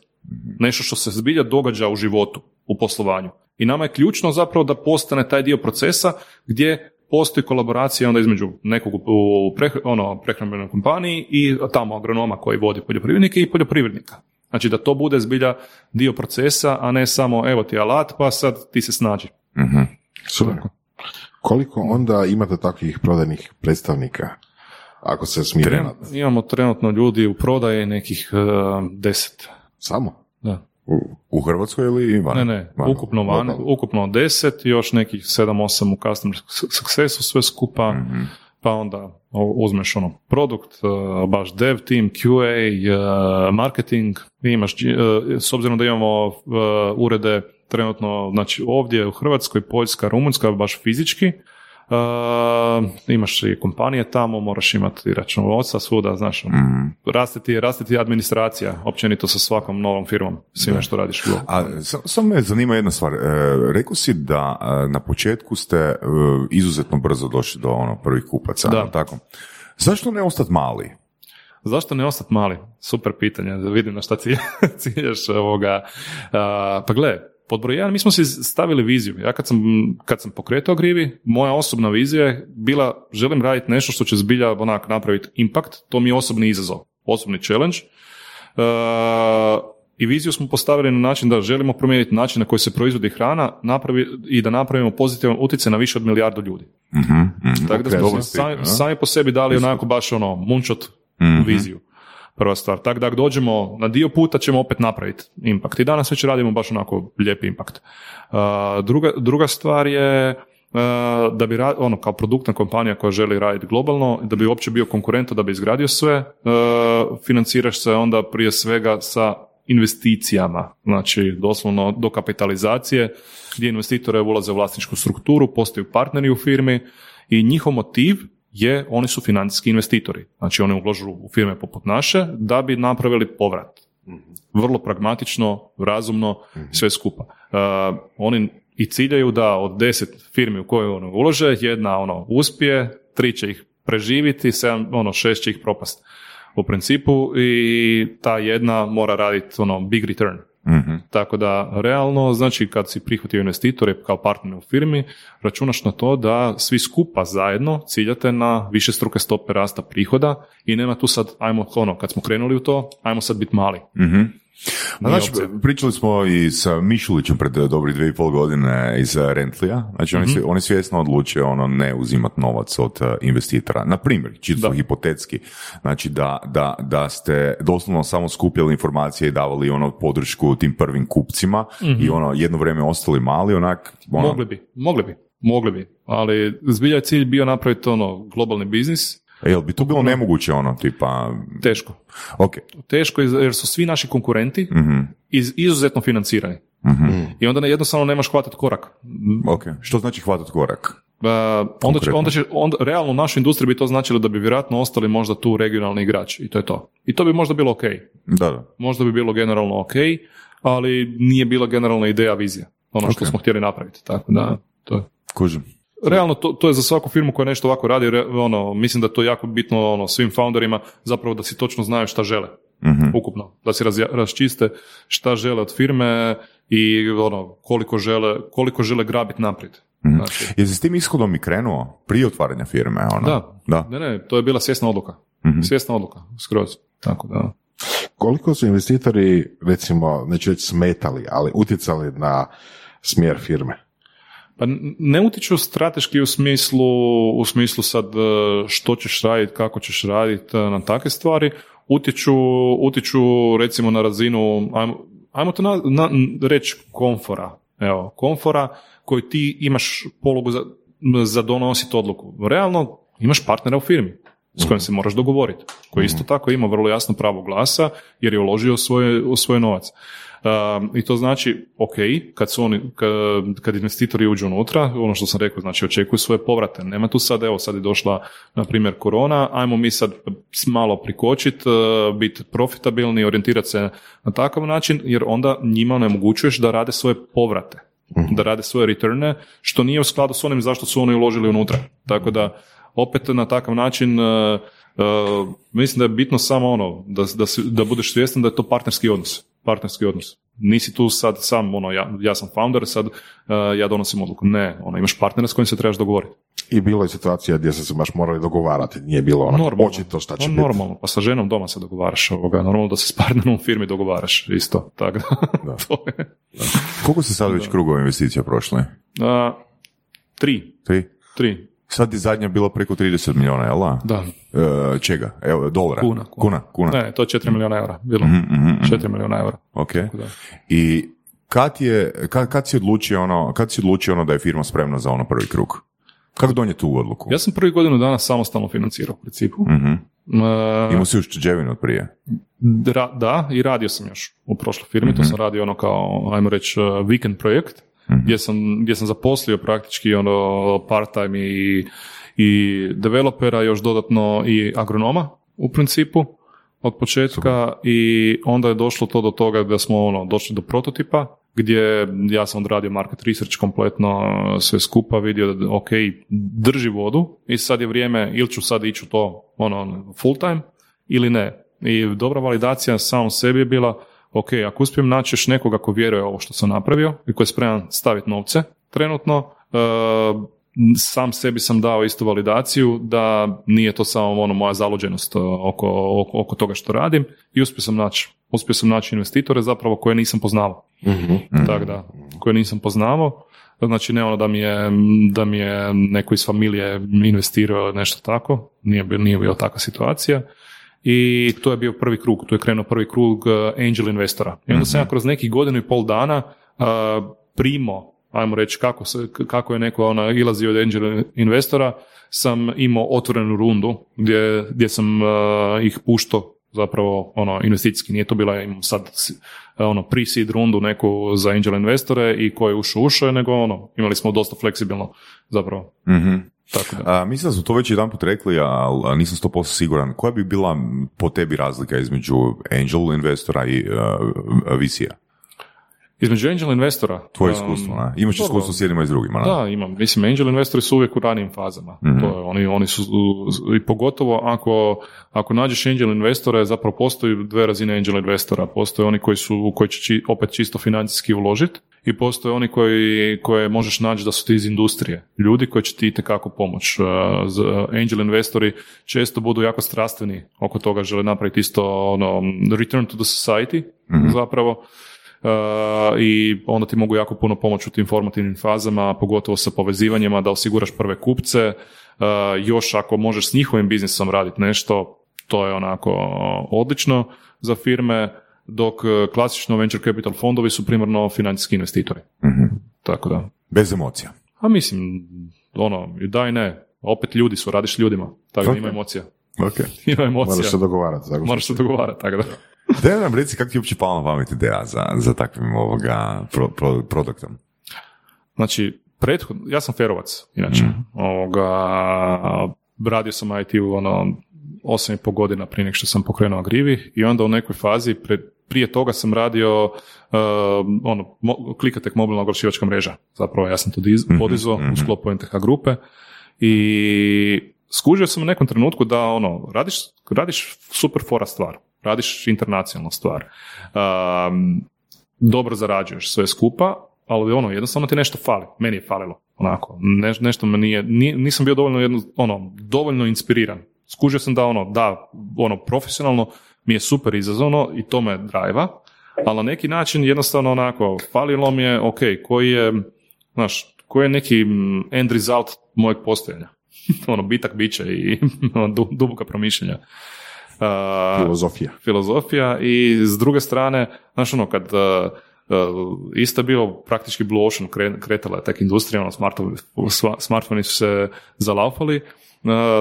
Nešto što se zbilja događa u životu, u poslovanju. I nama je ključno zapravo da postane taj dio procesa gdje postoji kolaboracija onda između nekog u ono, prehrambenoj kompaniji i tamo agronoma koji vodi poljoprivrednike i poljoprivrednika. Znači da to bude zbilja dio procesa, a ne samo evo ti alat pa sad ti se snađi. Mhm. Super. Koliko onda imate takvih prodajnih predstavnika? Ako se smije ravnat? Imamo trenutno ljudi u prodaji nekih uh, deset. Samo? Da. U, U Hrvatskoj ili van? Ne, ne, Van. ukupno van, ukupno deset, još nekih sedam, osam u customer successu sve skupa, Mhm. pa onda uzmeš ono produkt, uh, baš dev team, QA, uh, marketing, imaš, uh, s obzirom da imamo urede trenutno, znači ovdje u Hrvatskoj, Poljska, Rumunjska, baš fizički, Uh, imaš i kompanije tamo, moraš imati računovodstva svuda, znaš, ono, Mhm. raste, ti, raste ti administracija, općenito sa svakom novom firmom, svime što radiš. A sa- samo me zanima jedna stvar. E, rekao si da e, na početku ste e, izuzetno brzo došli do ono prvih kupaca, Da. tako? Zašto ne ostati mali? Zašto ne ostati mali? Super pitanje, da vidim na šta cilj- ciljaš ovoga. A, pa gle, pod broj jedan, mi smo si stavili viziju. Ja kad sam, kad sam pokretao Grivi, moja osobna vizija je bila, želim raditi nešto što će zbilja onak napraviti impact, to mi je osobni izazov, osobni challenge. E, i viziju smo postavili na način da želimo promijeniti način na koji se proizvodi hrana napravi, i da napravimo pozitivan utjecaj na više od milijardu ljudi. Mhm, mhm. Tako da smo sami, sami po sebi dali onako baš ono moonshot Mhm. viziju. Prva stvar. Tako da ako dođemo na dio puta ćemo opet napraviti impact. I danas već radimo baš onako lijep impact. Uh, druga, druga stvar je uh, da bi ono kao produktna kompanija koja želi raditi globalno, da bi uopće bio konkurentan, da bi izgradio sve, uh, financiraš se onda prije svega sa investicijama, znači doslovno do kapitalizacije, gdje investitore ulaze u vlasničku strukturu, postaju partneri u firmi i njihov motiv je, oni su financijski investitori. Znači oni uložu u firme poput naše da bi napravili povrat. Vrlo pragmatično, razumno, sve skupa. Uh, oni i ciljaju da od deset firmi u koje ono ulože, jedna ono uspije, tri će ih preživiti, sedam, ono šest će ih propast u principu i ta jedna mora raditi ono big return. Mhm. Tako da, realno, znači kad si prihvatio investitore kao partner u firmi, računaš na to da svi skupa zajedno ciljate na više struke stope rasta prihoda i nema tu sad, ajmo ono, kad smo krenuli u to, ajmo sad biti mali. Mhm. Znači, pričali smo i sa Mišulićem pred dobri dvije i pol godine iz eh, Rentlija. Znači, oni, Mhm. oni svjesno odluče ono, ne uzimat novac od eh, investitora. Na primjer, čisto Da. hipotetski, znači da, da, da ste doslovno samo skupljali informacije i davali ono podršku tim prvim kupcima i ono jedno vrijeme ostali mali, onak... Ono, Mhm. Mogli bi, mogli bi, mogli bi, ali zbilja je cilj bio napraviti ono globalni biznis, Jel bi to bilo nemoguće ono, tipa... teško. Ok. Teško je jer su svi naši konkurenti Mhm. iz, izuzetno financirani. I onda ne- jednostavno nemaš hvatati korak. Ok. Što znači hvatat korak? Uh, onda, će, onda će, onda, realno u našoj industriji bi to značilo da bi vjerojatno ostali možda tu regionalni igrači i to je to. I to bi možda bilo ok. Da, da. Možda bi bilo generalno ok, ali nije bila generalna ideja, vizija. Ono što Ok. smo htjeli napraviti. Tako da, to je. Kužim. Realno, to, to je za svaku firmu koja nešto ovako radi, ono, mislim da je to jako bitno ono, svim founderima, zapravo da si točno znaju šta žele. Mhm. Ukupno. Da si razja- raščiste šta žele od firme i ono, koliko žele, koliko žele grabiti naprijed. Znači, Jesi s tim ishodom i krenuo prije otvaranja firme? Ono? Da. da. Ne, ne, to je bila svjesna odluka. Mhm. Svjesna odluka, skroz. Tako da. Koliko su investitori, recimo, neću reći smetali, ali utjecali na smjer firme? Pa ne utiču strateški u smislu, u smislu sad e, što ćeš raditi, kako ćeš raditi e, na takve stvari, utječu, utječu recimo na razinu, ajmo, ajmo to na, na- reći komfora, evo, komfora koji ti imaš polugu za, za donositi odluku. Realno imaš partnera u firmi s kojim se moraš dogovoriti, koji isto tako ima vrlo jasno pravo glasa jer je uložio svoje, svoj novac. Um, I to znači, ok, kad, su oni, kad, kad investitori uđu unutra, ono što sam rekao, znači očekuju svoje povrate. Nema tu sad, evo sad je došla, na primjer, korona, ajmo mi sad malo prikočiti, biti profitabilni, orijentirati se na takav način, jer onda njima onemogućuješ da rade svoje povrate da rade svoje reterne, što nije u skladu s onim zašto su oni uložili unutra. Tako da, opet na takav način, uh, uh, mislim da je bitno samo ono, da, da, da budeš svjestan da je to partnerski odnos. Partnerski odnos. Nisi tu sad sam, ono, ja, ja sam founder, sad uh, ja donosim odluku. Ne, ono, imaš partnera s kojim se trebaš dogovoriti. I bilo je situacija gdje ste se baš morali dogovarati, nije bilo ono Normalno. očito šta će Pa biti. Normalno, pa sa ženom doma se dogovaraš ovoga, normalno da se s partnerom u firmi dogovaraš, isto, tako da, to je. Koliko ste sad već krugova investicija prošli? Uh, tri, Tri? tri, Sad je zadnja bila preko 30 milijuna, jel da? da. E, čega? Evo, dolara? Kuna, Kuna, kuna. Ne, to je 4 milijuna eura bilo. Mhm, mhm, mhm. 4 milijuna eura. Ok. Da. I kad, je, kad, kad si odlučio ono, kad si odlučio ono da je firma spremna za ono prvi krug? Kako donijeti tu odluku? Ja sam prvi godinu dana samostalno financirao u principu. Mhm. E, Imao si još čeđevinu od prije? dra- da, i radio sam još u prošloj firmi, to sam radio ono kao, ajmo reći, uh, weekend projekt, gdje, sam, gdje sam zaposlio praktički ono part-time i, i developera, još dodatno i agronoma u principu od početka. I onda je došlo to do toga da smo ono, došli do prototipa gdje ja sam odradio market research kompletno sve skupa, vidio da ok, drži vodu i sad je vrijeme ili ću sad ići u to ono, full time ili ne. I dobra validacija samom sebi je bila ok, ako uspijem naći još nekoga ko vjeruje u ovo što sam napravio i koji je spreman staviti novce trenutno, uh, sam sebi sam dao istu validaciju da nije to samo ono moja zaluđenost uh, oko, oko, oko toga što radim i uspio sam naći uspio sam naći investitore zapravo koje nisam poznavao. Tako da, koje nisam poznavao. Znači ne ono da mi je, da mi je neko iz familije investirao nešto tako, nije, nije bila takva situacija. I to je bio prvi krug, tu je krenuo prvi krug uh, angel investora. I onda sam ja kroz nekih godinu i pol dana uh, primo, ajmo reći kako, se, kako je neko ona, ilazio od angel investora, sam imao otvorenu rundu gdje, gdje sam uh, ih puštao zapravo ono investicijski, nije to bila imam sad ono pre-seed rundu neku za angel investore i ko je ušao ušao je, nego ono imali smo dosta fleksibilno zapravo. Mhm. Tako da. A, mislim da smo to već jedan put rekli, ali nisam 100% siguran. Koja bi bila po tebi razlika između angel investora i uh, VC-a? Između angel investora. Tvoje um, iskustvo, ne? Imaš dobro. iskustvo s jednima i s drugima, ne? Da, imam. Mislim, angel investori su uvijek u ranijim fazama. Mhm. To je, oni, oni su, i pogotovo ako, ako nađeš angel investore, zapravo postoji dve razine angel investora. Postoje oni koji su, koji će či- opet čisto financijski uložiti i postoje oni koji, koje možeš naći da su ti iz industrije. Ljudi koji će ti itekako pomoć. Uh, angel investori često budu jako strastveni oko toga, žele napraviti isto ono, return to the society, zapravo. Uh, i onda ti mogu jako puno pomoći u tim formativnim fazama, pogotovo sa povezivanjima, da osiguraš prve kupce, uh, još ako možeš s njihovim biznisom raditi nešto, to je onako odlično za firme, dok uh, klasično venture capital fondovi su primarno financijski investitori. Tako da. Bez emocija. A mislim, ono, i da i ne, opet ljudi su, radiš ljudima, tako da ima emocija. Ok. Ima emocija. Moraš se dogovarati. Tako Moraš se dogovarati, tako da. Daj nam reci kako ti je uopće pala na pamet ideja za, za takvim ovoga pro, pro- produktom. Znači, prethodno, ja sam ferovac, inače. Ovoga, radio sam IT u ono, osam i pol godina prije nego što sam pokrenuo Agrivi i onda u nekoj fazi, pre, prije toga sam radio uh, ono, mo, klikatek mobilna oglašivačka mreža. Zapravo ja sam to diz, podizao u sklopu NTH grupe i skužio sam u nekom trenutku da ono, radiš, radiš super fora stvar, radiš internacionalnu stvar. Um, dobro zarađuješ sve skupa, ali ono, jednostavno ti nešto fali. Meni je falilo, onako. Ne, nešto me nije, nisam bio dovoljno, jedno, ono, dovoljno inspiriran. Skužio sam da ono, da, ono, profesionalno mi je super izazovno i to me drajva, ali na neki način jednostavno onako, falilo mi je, ok, koji je, znaš, koji je neki end result mojeg postojanja. ono, bitak biće i ono, du- duboka promišljenja. Uh, Filozofija. filozofija i s druge strane, znaš ono, kad uh, uh, isto je bilo praktički blue ocean, kre- kretala je tek industrija, ono, smartfoni su se zalaufali, uh,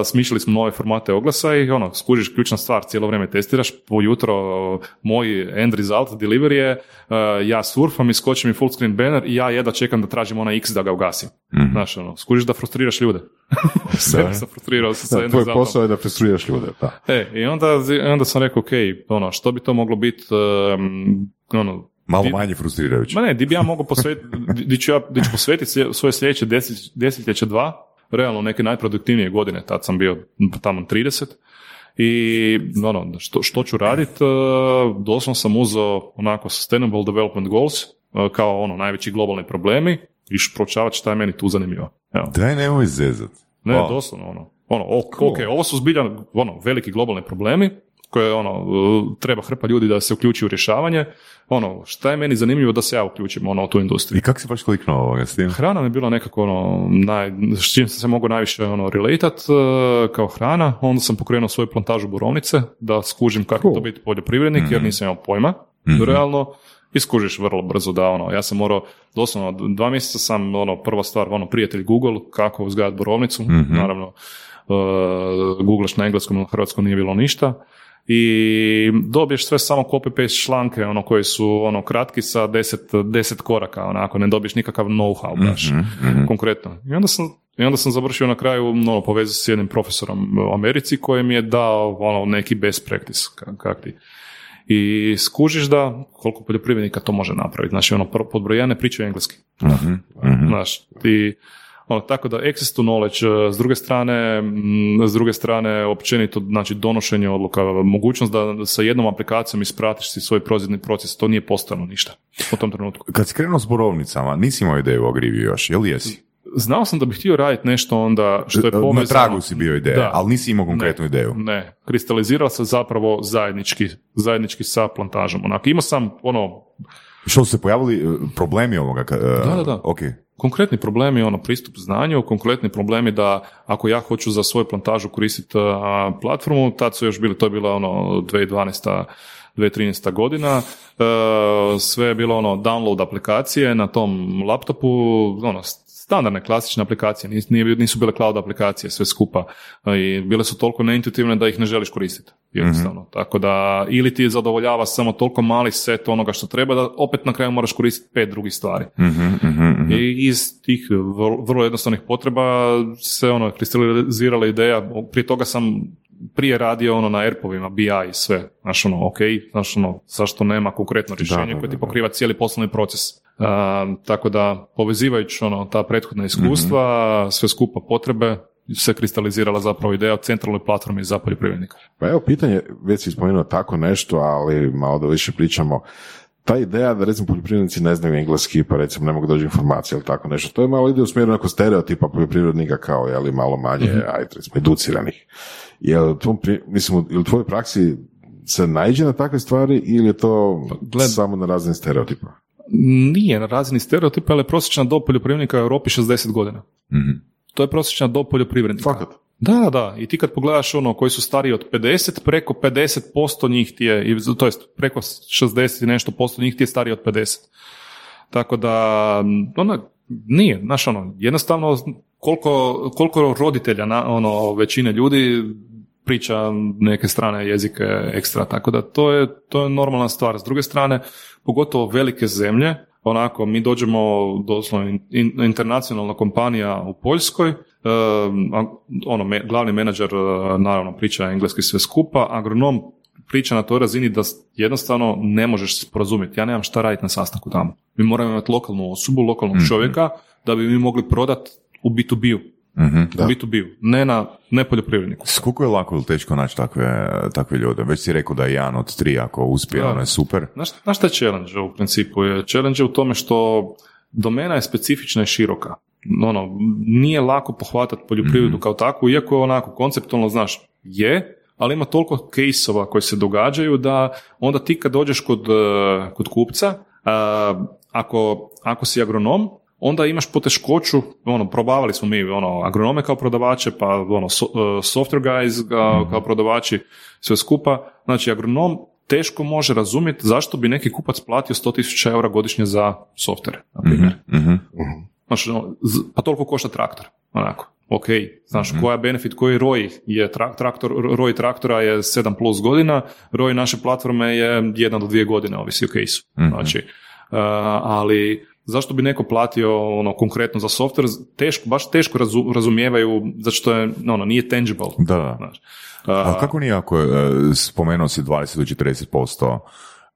smišljali smo nove formate oglasa i ono, skužiš ključna stvar, cijelo vrijeme testiraš, ujutro uh, moj end result delivery je, uh, ja surfam i skoči mi full screen banner i ja jedva čekam da tražim onaj X da ga ugasim. Znaš, ono, skužiš da frustriraš ljude. Sve sam frustrirao sa, Da, tvoj posao je da frustriraš ljude. Da. E, i onda, onda sam rekao, ok, ono, što bi to moglo biti, um, ono, Malo manje frustrirajuće. Ma ne, di bi ja mogao posvetiti, di, di ću ja, di ću posvetiti svoje sljedeće deset, desetljeće dva, realno neke najproduktivnije godine, tad sam bio tamo 30, i ono, što, što ću raditi, doslovno sam uzeo onako Sustainable Development Goals, uh, kao ono, najveći globalni problemi, i proučavati šta je meni tu zanimljivo. Evo. Daj nemoj zezat. Ne, Wow. doslovno ono. Ono, ok, ok, ovo su zbilja ono, veliki globalni problemi koje ono, treba hrpa ljudi da se uključi u rješavanje. Ono, šta je meni zanimljivo da se ja uključim ono, u tu industriju. I kako si baš kliknuo ovoga s tim? Hrana mi je bila nekako ono, naj, s čim sam se mogao najviše ono, relatat uh, kao hrana. Onda sam pokrenuo svoju plantažu borovnice da skužim kako je to Cool. biti poljoprivrednik jer nisam imao pojma. Realno, i skužiš vrlo brzo da ono, ja sam morao, doslovno dva mjeseca sam ono, prva stvar, ono, prijatelj Google, kako uzgajati borovnicu, naravno, uh, googlaš na engleskom, na hrvatskom nije bilo ništa, i dobiješ sve samo copy-paste članke ono, koji su ono, kratki sa deset, deset koraka, onako, ne dobiješ nikakav know-how baš, konkretno. I onda sam i onda sam završio na kraju ono, povezao se s jednim profesorom u Americi koji mi je dao ono, neki best practice, ka- kak ti. I skužiš da koliko poljoprivrednika to može napraviti. Znači, ono, pod broj jedan ne pričaju engleski. Znaš, ti, ono, tako da access to knowledge, eh, s druge strane, s druge strane, općenito, znači, donošenje odluka, mogućnost da sa jednom aplikacijom ispratiš si svoj proizvodni proces, to nije postojalo ništa u tom trenutku. Kad si krenuo s borovnicama, nisi imao ideju o Agrivi još, jel jesi? znao sam da bih htio raditi nešto onda što je povezano. Na tragu si bio ideja, Da. ali nisi imao konkretnu Ne. ideju. Ne, kristalizirao se zapravo zajednički, zajednički sa plantažom. Onako, imao sam ono, Što su se pojavili e, problemi ovoga? e, Da, da, da. Ok. Konkretni problemi, ono, pristup znanju, konkretni problemi da ako ja hoću za svoju plantažu koristiti platformu, tad su još bili, to je bila ono 2012. 2013. godina, e, sve je bilo ono download aplikacije na tom laptopu, ono, standardne klasične aplikacije, nis- nije, nisu bile cloud aplikacije sve skupa i bile su toliko neintuitivne da ih ne želiš koristiti jednostavno. Tako da ili ti zadovoljava samo toliko mali set onoga što treba da opet na kraju moraš koristiti pet drugih stvari. Mhm, mhm, mhm. I iz tih vrlo, vrlo jednostavnih potreba se ono kristalizirala ideja, prije toga sam prije radio ono na ERP-ovima, BI i sve, znaš ono, ok, znaš ono, zašto nema konkretno rješenje koje ti pokriva cijeli poslovni proces. A, tako da, povezivajući ono, ta prethodna iskustva, Mhm. sve skupa potrebe, se kristalizirala zapravo ideja o centralnoj platformi za poljoprivrednika. Pa evo pitanje, već si spomenuo tako nešto, ali malo da više pričamo. Ta ideja da recimo poljoprivrednici ne znaju engleski pa recimo ne mogu doći do informacije ili tako nešto, to je malo ide u smjeru nekog stereotipa poljoprivrednika kao je li malo manje, ajde recimo educiranih. Je li u tvom, pri- mislim, u tvojoj praksi se naiđe na takve stvari ili je to gled- samo na razini stereotipa? Nije na razini stereotipa, ali je prosječna dob poljoprivrednika u Europi 60 godina. Mhm. To je prosječna dob poljoprivrednika. Fakat. Da, da, i ti kad pogledaš ono koji su stariji od 50, preko 50% njih ti je, to jest preko 60 i nešto posto njih ti je stariji od 50. Tako da, ona, nije, znaš ono, jednostavno koliko, koliko roditelja, na, ono, većine ljudi priča neke strane jezike ekstra, tako da to je, to je normalna stvar. S druge strane, pogotovo velike zemlje, onako, mi dođemo doslovno in- in- internacionalna kompanija u Poljskoj, ono, me- glavni menadžer uh, naravno priča engleski sve skupa, agronom priča na toj razini da jednostavno ne možeš sporazumjeti. Ja nemam šta raditi na sastanku tamo. Mi moramo imati lokalnu osobu, lokalnog čovjeka, da bi mi mogli prodat u B2B-u. Mhm. U B2B-u, ne na ne poljoprivredniku. Koliko je lako ili teško naći takve, takve ljude? Već si rekao da je jedan od tri ako uspije, ono je super. Znaš, znaš šta je challenge u principu? Je challenge je u tome što domena je specifična i široka. Ono, nije lako pohvatati poljoprivredu kao takvu, iako je onako konceptualno, znaš, je, ali ima toliko kejsova koji se događaju da onda ti kad dođeš kod, eh, kod kupca, a, ako, ako si agronom, onda imaš poteškoću, ono, probavali smo mi ono, agronome kao prodavače, pa ono, so- eh, software guys kao, kao prodavači, sve skupa. Znači, agronom teško može razumjeti zašto bi neki kupac platio 100.000 eura godišnje za software, na primjer. Mhm. Znaš, ono, z- pa toliko košta traktor, onako. Ok, znaš, koja je benefit, koji roj je tra- traktor, roj traktora je 7 plus godina, roj naše platforme je 1 do 2 godine, ovisi o kejsu. Znači, uh, ali zašto bi neko platio ono konkretno za software, teško, baš teško razu- razumijevaju, zato što je, ono, nije tangible. Da, da. Znaš. A kako nije ako je, spomenuo si 20 do 40%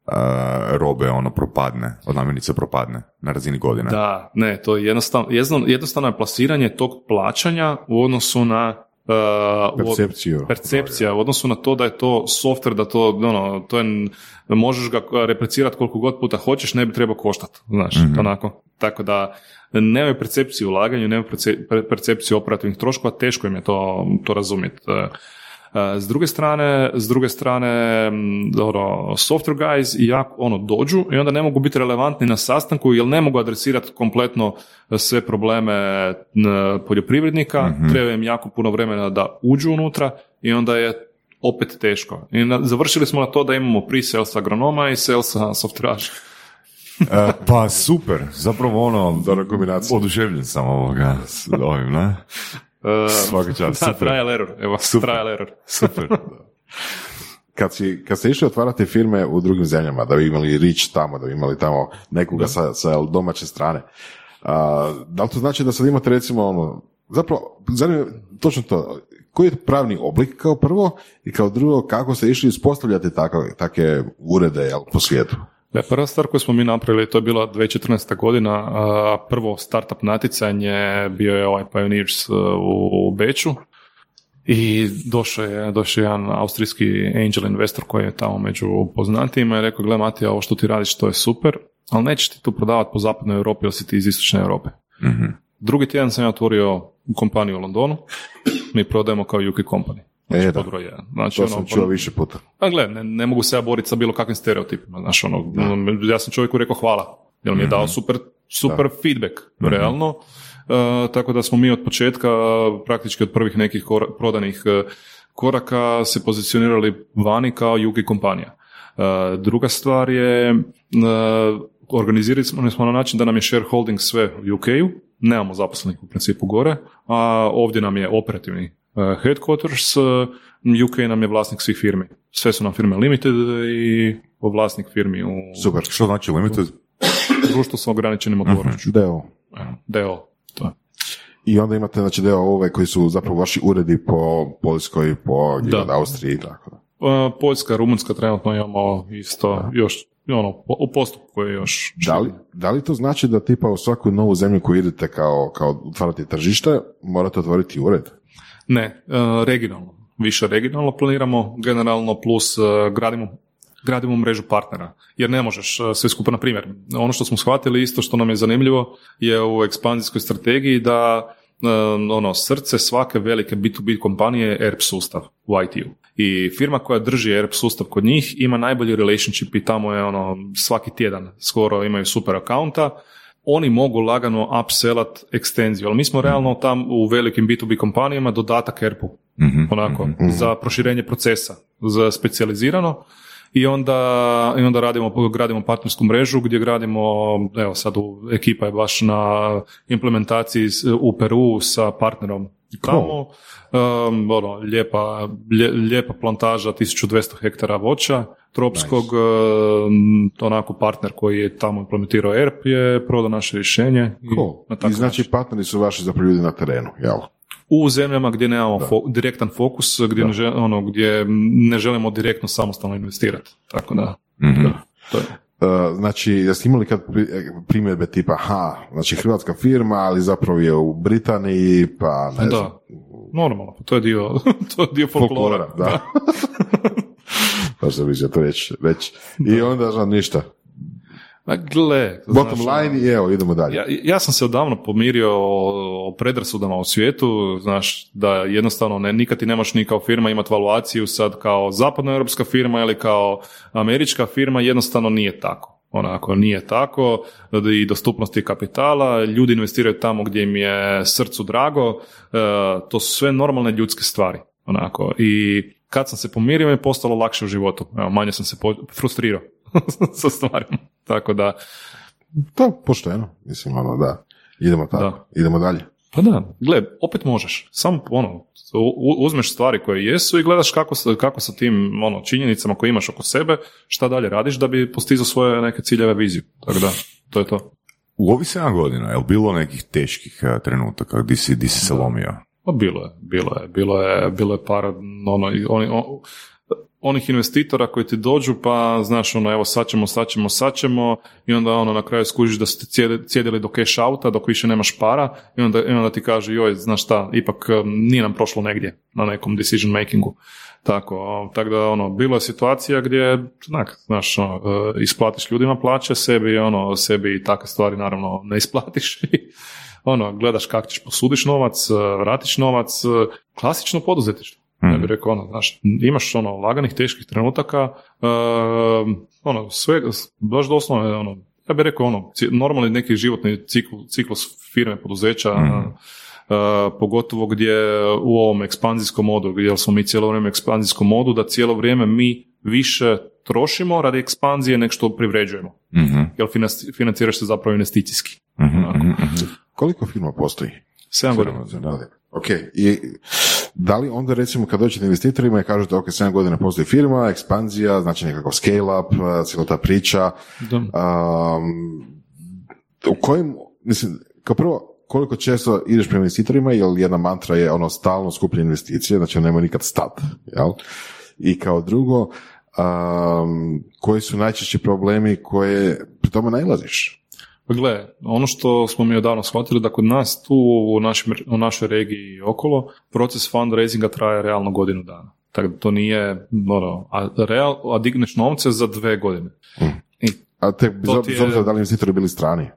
e, robe ono propadne, od namirnica propadne na razini godine? Da, ne, to je jednostavno, jednostavno, je plasiranje tog plaćanja u odnosu na uh, Percepciju. percepcija u odnosu na to da je to software, da to, ono, to je, možeš ga replicirati koliko god puta hoćeš, ne bi trebao koštati, znaš, onako. Tako da, nemaju percepciju ulaganja, nemaju perce- per- percepciju operativnih troškova, teško im je to, to razumjeti. E, S druge strane, s druge strane, ono, software guys i jako ono dođu i onda ne mogu biti relevantni na sastanku jer ne mogu adresirati kompletno sve probleme poljoprivrednika, treba im jako puno vremena da uđu unutra i onda je opet teško. I na- završili smo na to da imamo pre-sales agronoma i sales softveraša. E, pa super, zapravo ono, Dobra kombinacija. oduševljen sam ovoga s ovim, ne? Svaka čast, Da, super. trial error, evo, trial error. Super. Kad, si, kad ste išli otvarati firme u drugim zemljama, da bi imali rič tamo, da bi imali tamo nekoga sa, sa domaće strane, a, da li to znači da sad imate recimo ono, zapravo, zanima me točno to, koji je pravni oblik kao prvo i kao drugo kako ste išli uspostavljati takve, takve urede jel, po svijetu? Da, prva stvar koju smo mi napravili, to je bila 2014. godina, prvo startup natjecanje, bio je ovaj Pioneers uh, u, Beču i došao je, došao je jedan austrijski angel investor koji je tamo među poznatijima i rekao, gle Matija, ovo što ti radiš to je super, ali nećeš ti tu prodavati po zapadnoj Europi jer si ti iz istočne Europe. Drugi tjedan sam ja otvorio kompaniju u Londonu, mi prodajemo kao UK company. Znači, E, da. pod broj jedan. Znači, To ono, sam čuo više puta. Pa gle, ne, ne mogu se ja boriti sa bilo kakvim stereotipima, znaš, ono, ja sam čovjeku rekao hvala, jer mi je dao super, super feedback, realno, E, tako da smo mi od početka, praktički od prvih nekih kora- prodanih e, koraka se pozicionirali vani kao UK kompanija. E, druga stvar je, organizirali smo smo na način da nam je shareholding sve u UK-u, nemamo zaposlenih u principu gore, a ovdje nam je operativni headquarters, e, UK nam je vlasnik svih firmi. Sve su nam firme limited i vlasnik firmi u Super. Što znači limited? društvu sa ograničenim odgovornošću. Deo. Evo, DO. To. I onda imate znači deo ove koji su zapravo vaši uredi po Poljskoj, po Da. Austriji i tako da. E, Poljska, Rumunjska trenutno imamo isto još ono, u postupku je još Da li, da li to znači da tipa u svaku novu zemlju koju idete kao, kao otvarati tržište, morate otvoriti ured? Ne, e, regionalno. Više regionalno planiramo, generalno plus e, gradimo gradimo mrežu partnera, jer ne možeš e, sve skupa, na primjer, ono što smo shvatili isto što nam je zanimljivo je u ekspanzijskoj strategiji da ono, srce svake velike B2B kompanije je ERP sustav u IT-u. I firma koja drži ERP sustav kod njih ima najbolji relationship i tamo je ono svaki tjedan skoro imaju super akaunta oni mogu lagano upsellat ekstenziju, ali mi smo realno tam u velikim B2B kompanijama dodatak ERP-u, onako, za proširenje procesa, za specijalizirano i onda, i onda radimo, gradimo partnersku mrežu gdje gradimo, evo sad u, ekipa je baš na implementaciji u Peru sa partnerom tamo, um, ono, lijepa, lje- lijepa plantaža, 1200 hektara voća, tropskog, um, onako partner koji je tamo implementirao ERP je prodao naše rješenje. i Cool. na I znači način. partneri su vaši zapravo ljudi na terenu, jel? U zemljama gdje nemamo fo- direktan fokus, gdje ne, žel- ono, gdje ne želimo direktno samostalno investirati. Tako da, Mhm. da, to je. Uh, znači, jeste imali kad pri- primjedbe tipa, ha, znači hrvatska firma, ali zapravo je u Britaniji, pa ne znam, Da, normalno, pa to je dio, to je dio folklora. folklora, da. Baš sam mislio to reći, reći. I onda, znam, ništa. Ma gle, Bottom znaš, ono, line i evo, idemo dalje. Ja, ja sam se odavno pomirio o, o predrasudama u svijetu, znaš, da jednostavno ne, nikad ti nemaš ni kao firma imati valuaciju sad kao zapadnoeuropska firma ili kao američka firma, jednostavno nije tako. Onako, nije tako i dostupnosti kapitala, ljudi investiraju tamo gdje im je srcu drago, e, to su sve normalne ljudske stvari. Onako, i kad sam se pomirio mi je postalo lakše u životu. Evo, manje sam se po- frustrirao sa stvarima. Tako da, To pošteno, mislim, ono, da. Idemo tako, Da. idemo dalje. Pa da, gle, opet možeš. Samo ono, uzmeš stvari koje jesu i gledaš kako, sa- kako sa tim ono, činjenicama koje imaš oko sebe, šta dalje radiš da bi postizao svoje neke ciljeve, viziju. Tako da, to je to. U ovih 7 godina, je li bilo nekih teških eh, trenutaka gdje si, di si se lomio? Pa bilo je, bilo je, bilo je, bilo je par ono, i oni, o- onih investitora koji ti dođu pa znaš ono evo sad ćemo, sad ćemo, sad ćemo i onda ono na kraju skužiš da ste cijedi- cijedili do cash outa dok više nemaš para i onda, i onda ti kaže joj znaš šta ipak nije nam prošlo negdje na nekom decision makingu. Tako, tako da ono, bilo je situacija gdje, znak, znaš, ono, e, isplatiš ljudima plaće, sebi, ono, sebi i takve stvari naravno ne isplatiš ono, gledaš kako ćeš posudiš novac, e, vratiš novac, e, klasično poduzetništvo. Ja bih rekao, ono, znaš, imaš ono laganih, teških trenutaka, e, ono, sve, baš doslovno je ono, ja bih rekao ono, normalni neki životni cikl, ciklus firme, poduzeća, e, pogotovo gdje u ovom ekspanzijskom modu, gdje smo mi cijelo vrijeme u ekspanzijskom modu, da cijelo vrijeme mi više trošimo radi ekspanzije nego što privređujemo. Mhm, Jer financi- financiraš se zapravo investicijski. mhm, mhm, mhm. Koliko firma postoji? 7 godina. Ok, i da li onda recimo kad dođete investitorima i kažete ok, 7 godina postoji firma, ekspanzija, znači nekakav scale up, uh, cijela ta priča, um, u kojim, mislim, kao prvo, koliko često ideš prema investitorima, jer jedna mantra je ono stalno skuplje investicije, znači nema nikad stat, jel? I kao drugo, um, koji su najčešći problemi koje pri tome nailaziš? Pa gle, ono što smo mi odavno shvatili da kod nas tu u, našem, u našoj regiji i okolo proces fundraisinga traje realno godinu dana. Tako da to nije, ono, a, real, a digneš novce za dve godine. I, A tek bez je- obzira da li investitori bili strani.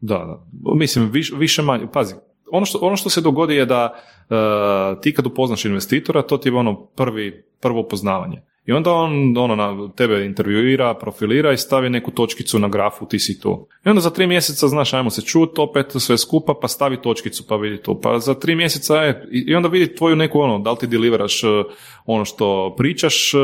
da, da. Mislim, više, više manje, pazi, ono što, ono što se dogodi je da e, ti kad upoznaš investitora, to ti je ono prvi, prvo poznavanje. I onda on ono, na tebe intervjuira, profilira i stavi neku točkicu na grafu, ti si tu. I onda za tri mjeseca, znaš, ajmo se čut, opet sve skupa, pa stavi točkicu, pa vidi tu. Pa za tri mjeseca, je, i onda vidi tvoju neku ono, da li ti deliveraš e, ono što pričaš, e,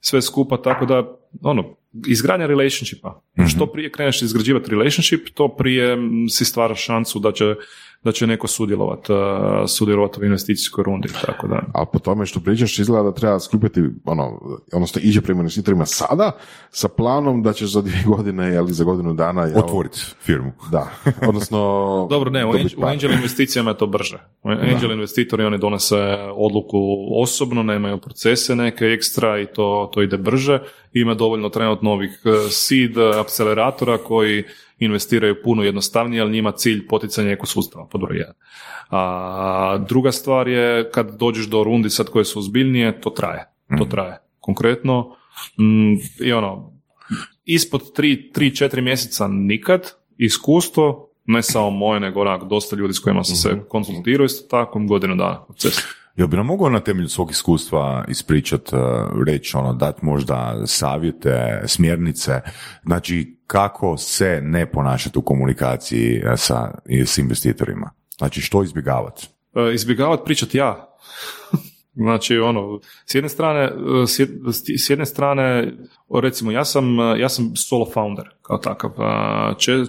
sve skupa, tako da, ono, izgradnja relationshipa. Što prije kreneš izgrađivati relationship, to prije si stvaraš šansu da će, da će neko sudjelovati sudjelovat u investicijskoj rundi, tako da. A po tome što pričaš izgleda da treba skupiti, ono, odnosno iđe prema investitorima sada sa planom da će za dvije godine ili za godinu dana jel, Otvoriti firmu. Da, odnosno Dobro, ne, u, u angel investicijama je to brže. U Angel investitori oni donose odluku osobno, nemaju procese neke ekstra i to, to ide brže. Ima dovoljno trenutno novih eh, seed akceleratora koji investiraju puno jednostavnije, ali njima cilj poticanje ekosustava, pod broj jedan. A druga stvar je kad dođeš do rundi sad koje su ozbiljnije, to traje. To traje. Konkretno, mm, i ono, ispod 3-4 mjeseca nikad, iskustvo, ne samo moje, nego onak dosta ljudi s kojima sam se konsultirao isto tako, godinu dana proces. Jel bi nam mogao na temelju svog iskustva ispričat, uh, reći ono, dati možda savjete, smjernice, znači kako se ne ponašati u komunikaciji uh, sa, s investitorima? Znači što izbjegavati? E, izbjegavati pričati ja. Znači, ono, s jedne strane, e, s jed- s jedne strane, recimo, ja sam, e, ja sam solo founder kao takav.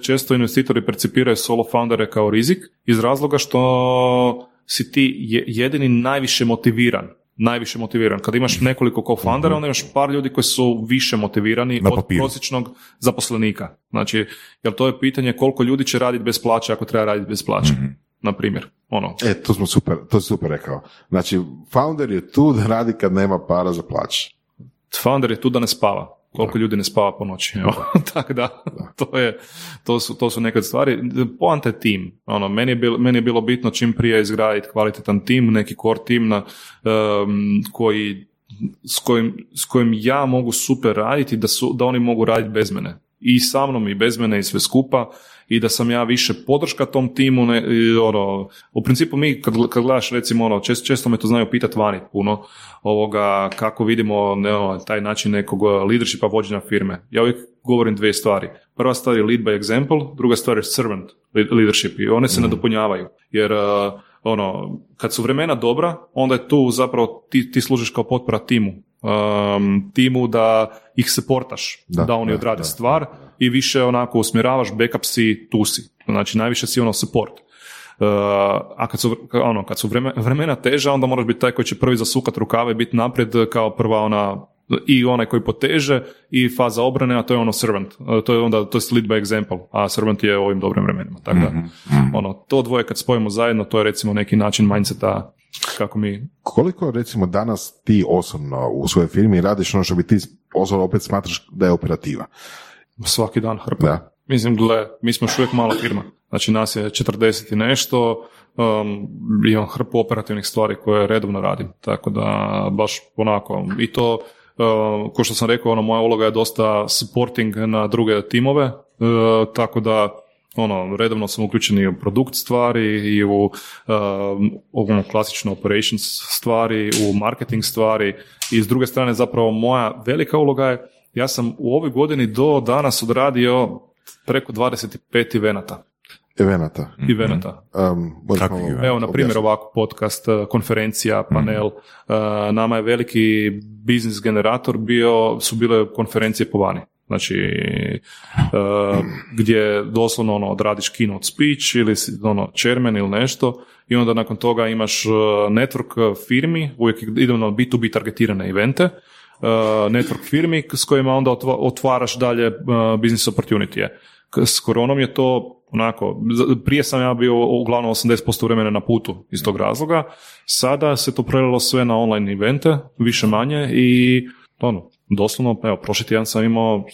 Često investitori percipiraju solo foundere kao rizik iz razloga što si ti je- jedini najviše motiviran najviše motiviran. Kad imaš nekoliko co-foundera, onda imaš par ljudi koji su više motivirani od prosječnog zaposlenika. Znači, jer to je pitanje koliko ljudi će raditi bez plaće ako treba raditi bez plaće. Na primjer, ono, E, to smo super, to si super rekao. Znači, founder je tu da radi kad nema para za plaće. founder je tu da ne spava. Koliko ljudi ne spava po noći. Evo. Tako da, to, je, to, su, to su neke stvari. Poanta je tim. Ono, meni, je bilo, meni je bilo bitno čim prije izgraditi kvalitetan tim, neki core tim na, em, koji, s, kojim, s kojim ja mogu super raditi, da, su, da oni mogu raditi bez mene. I sa mnom i bez mene i sve skupa i da sam ja više podrška tom timu, ne, i ono, u principu mi kad, kad gledaš recimo ono, često, često me to znaju pitati vani puno, ovoga, kako vidimo ne, ono, taj način nekog leadershipa vođenja firme. Ja uvijek govorim dvije stvari. Prva stvar je lead by example, druga stvar je servant leadership i one se nadopunjavaju. Jer uh, ono, kad su vremena dobra, onda je tu zapravo ti, ti služiš kao potpora timu. Um, timu da ih se portaš, da, Da, oni da, odrade da. stvar i više onako usmjeravaš, backup si, tu si. Znači najviše si ono support. Uh, a kad su, ono, kad su vreme- vremena teža, onda moraš biti taj koji će prvi zasukat rukave i biti naprijed kao prva ona i onaj koji poteže i faza obrane, a to je ono servant. Uh, To je onda, to je lead by example, a servant je u ovim dobrim vremenima. Tako da, ono, to dvoje kad spojimo zajedno, to je recimo neki način mindseta kako mi Koliko recimo danas ti osobno u svojoj firmi radiš ono što bi ti osobno opet smatraš da je operativa? svaki dan hrpa. Da. Mislim, gle, mi smo još uvijek mala firma. Znači, nas je 40 i nešto, um, imam hrpu operativnih stvari koje redovno radim. Tako da, baš onako, i to, ko što sam rekao, ono, moja uloga je dosta supporting na druge timove, uh, tako da, ono, redovno sam uključen i u produkt stvari i u um, ono, klasično operations stvari, u marketing stvari i s druge strane zapravo moja velika uloga je ja sam u ovoj godini do danas odradio preko 25 evenata. Evenata. Evenata. Um, Kakvih malo evenata? Evo, na primjer, ovako podcast, eh, konferencija, panel. eh, Nama je veliki biznis generator bio, su bile konferencije po vani. Znači, eh, gdje doslovno ono, odradiš keynote speech ili ono, chairman ili nešto i onda nakon toga imaš network firmi, uvijek idemo na B2B targetirane evente, network firmi s kojima onda otva- otvaraš dalje business opportunity S koronom je to onako, prije sam ja bio uglavnom 80% vremena na putu iz tog razloga, sada se to prelilo sve na online evente, više manje i ono, doslovno, evo, prošli tjedan sam imao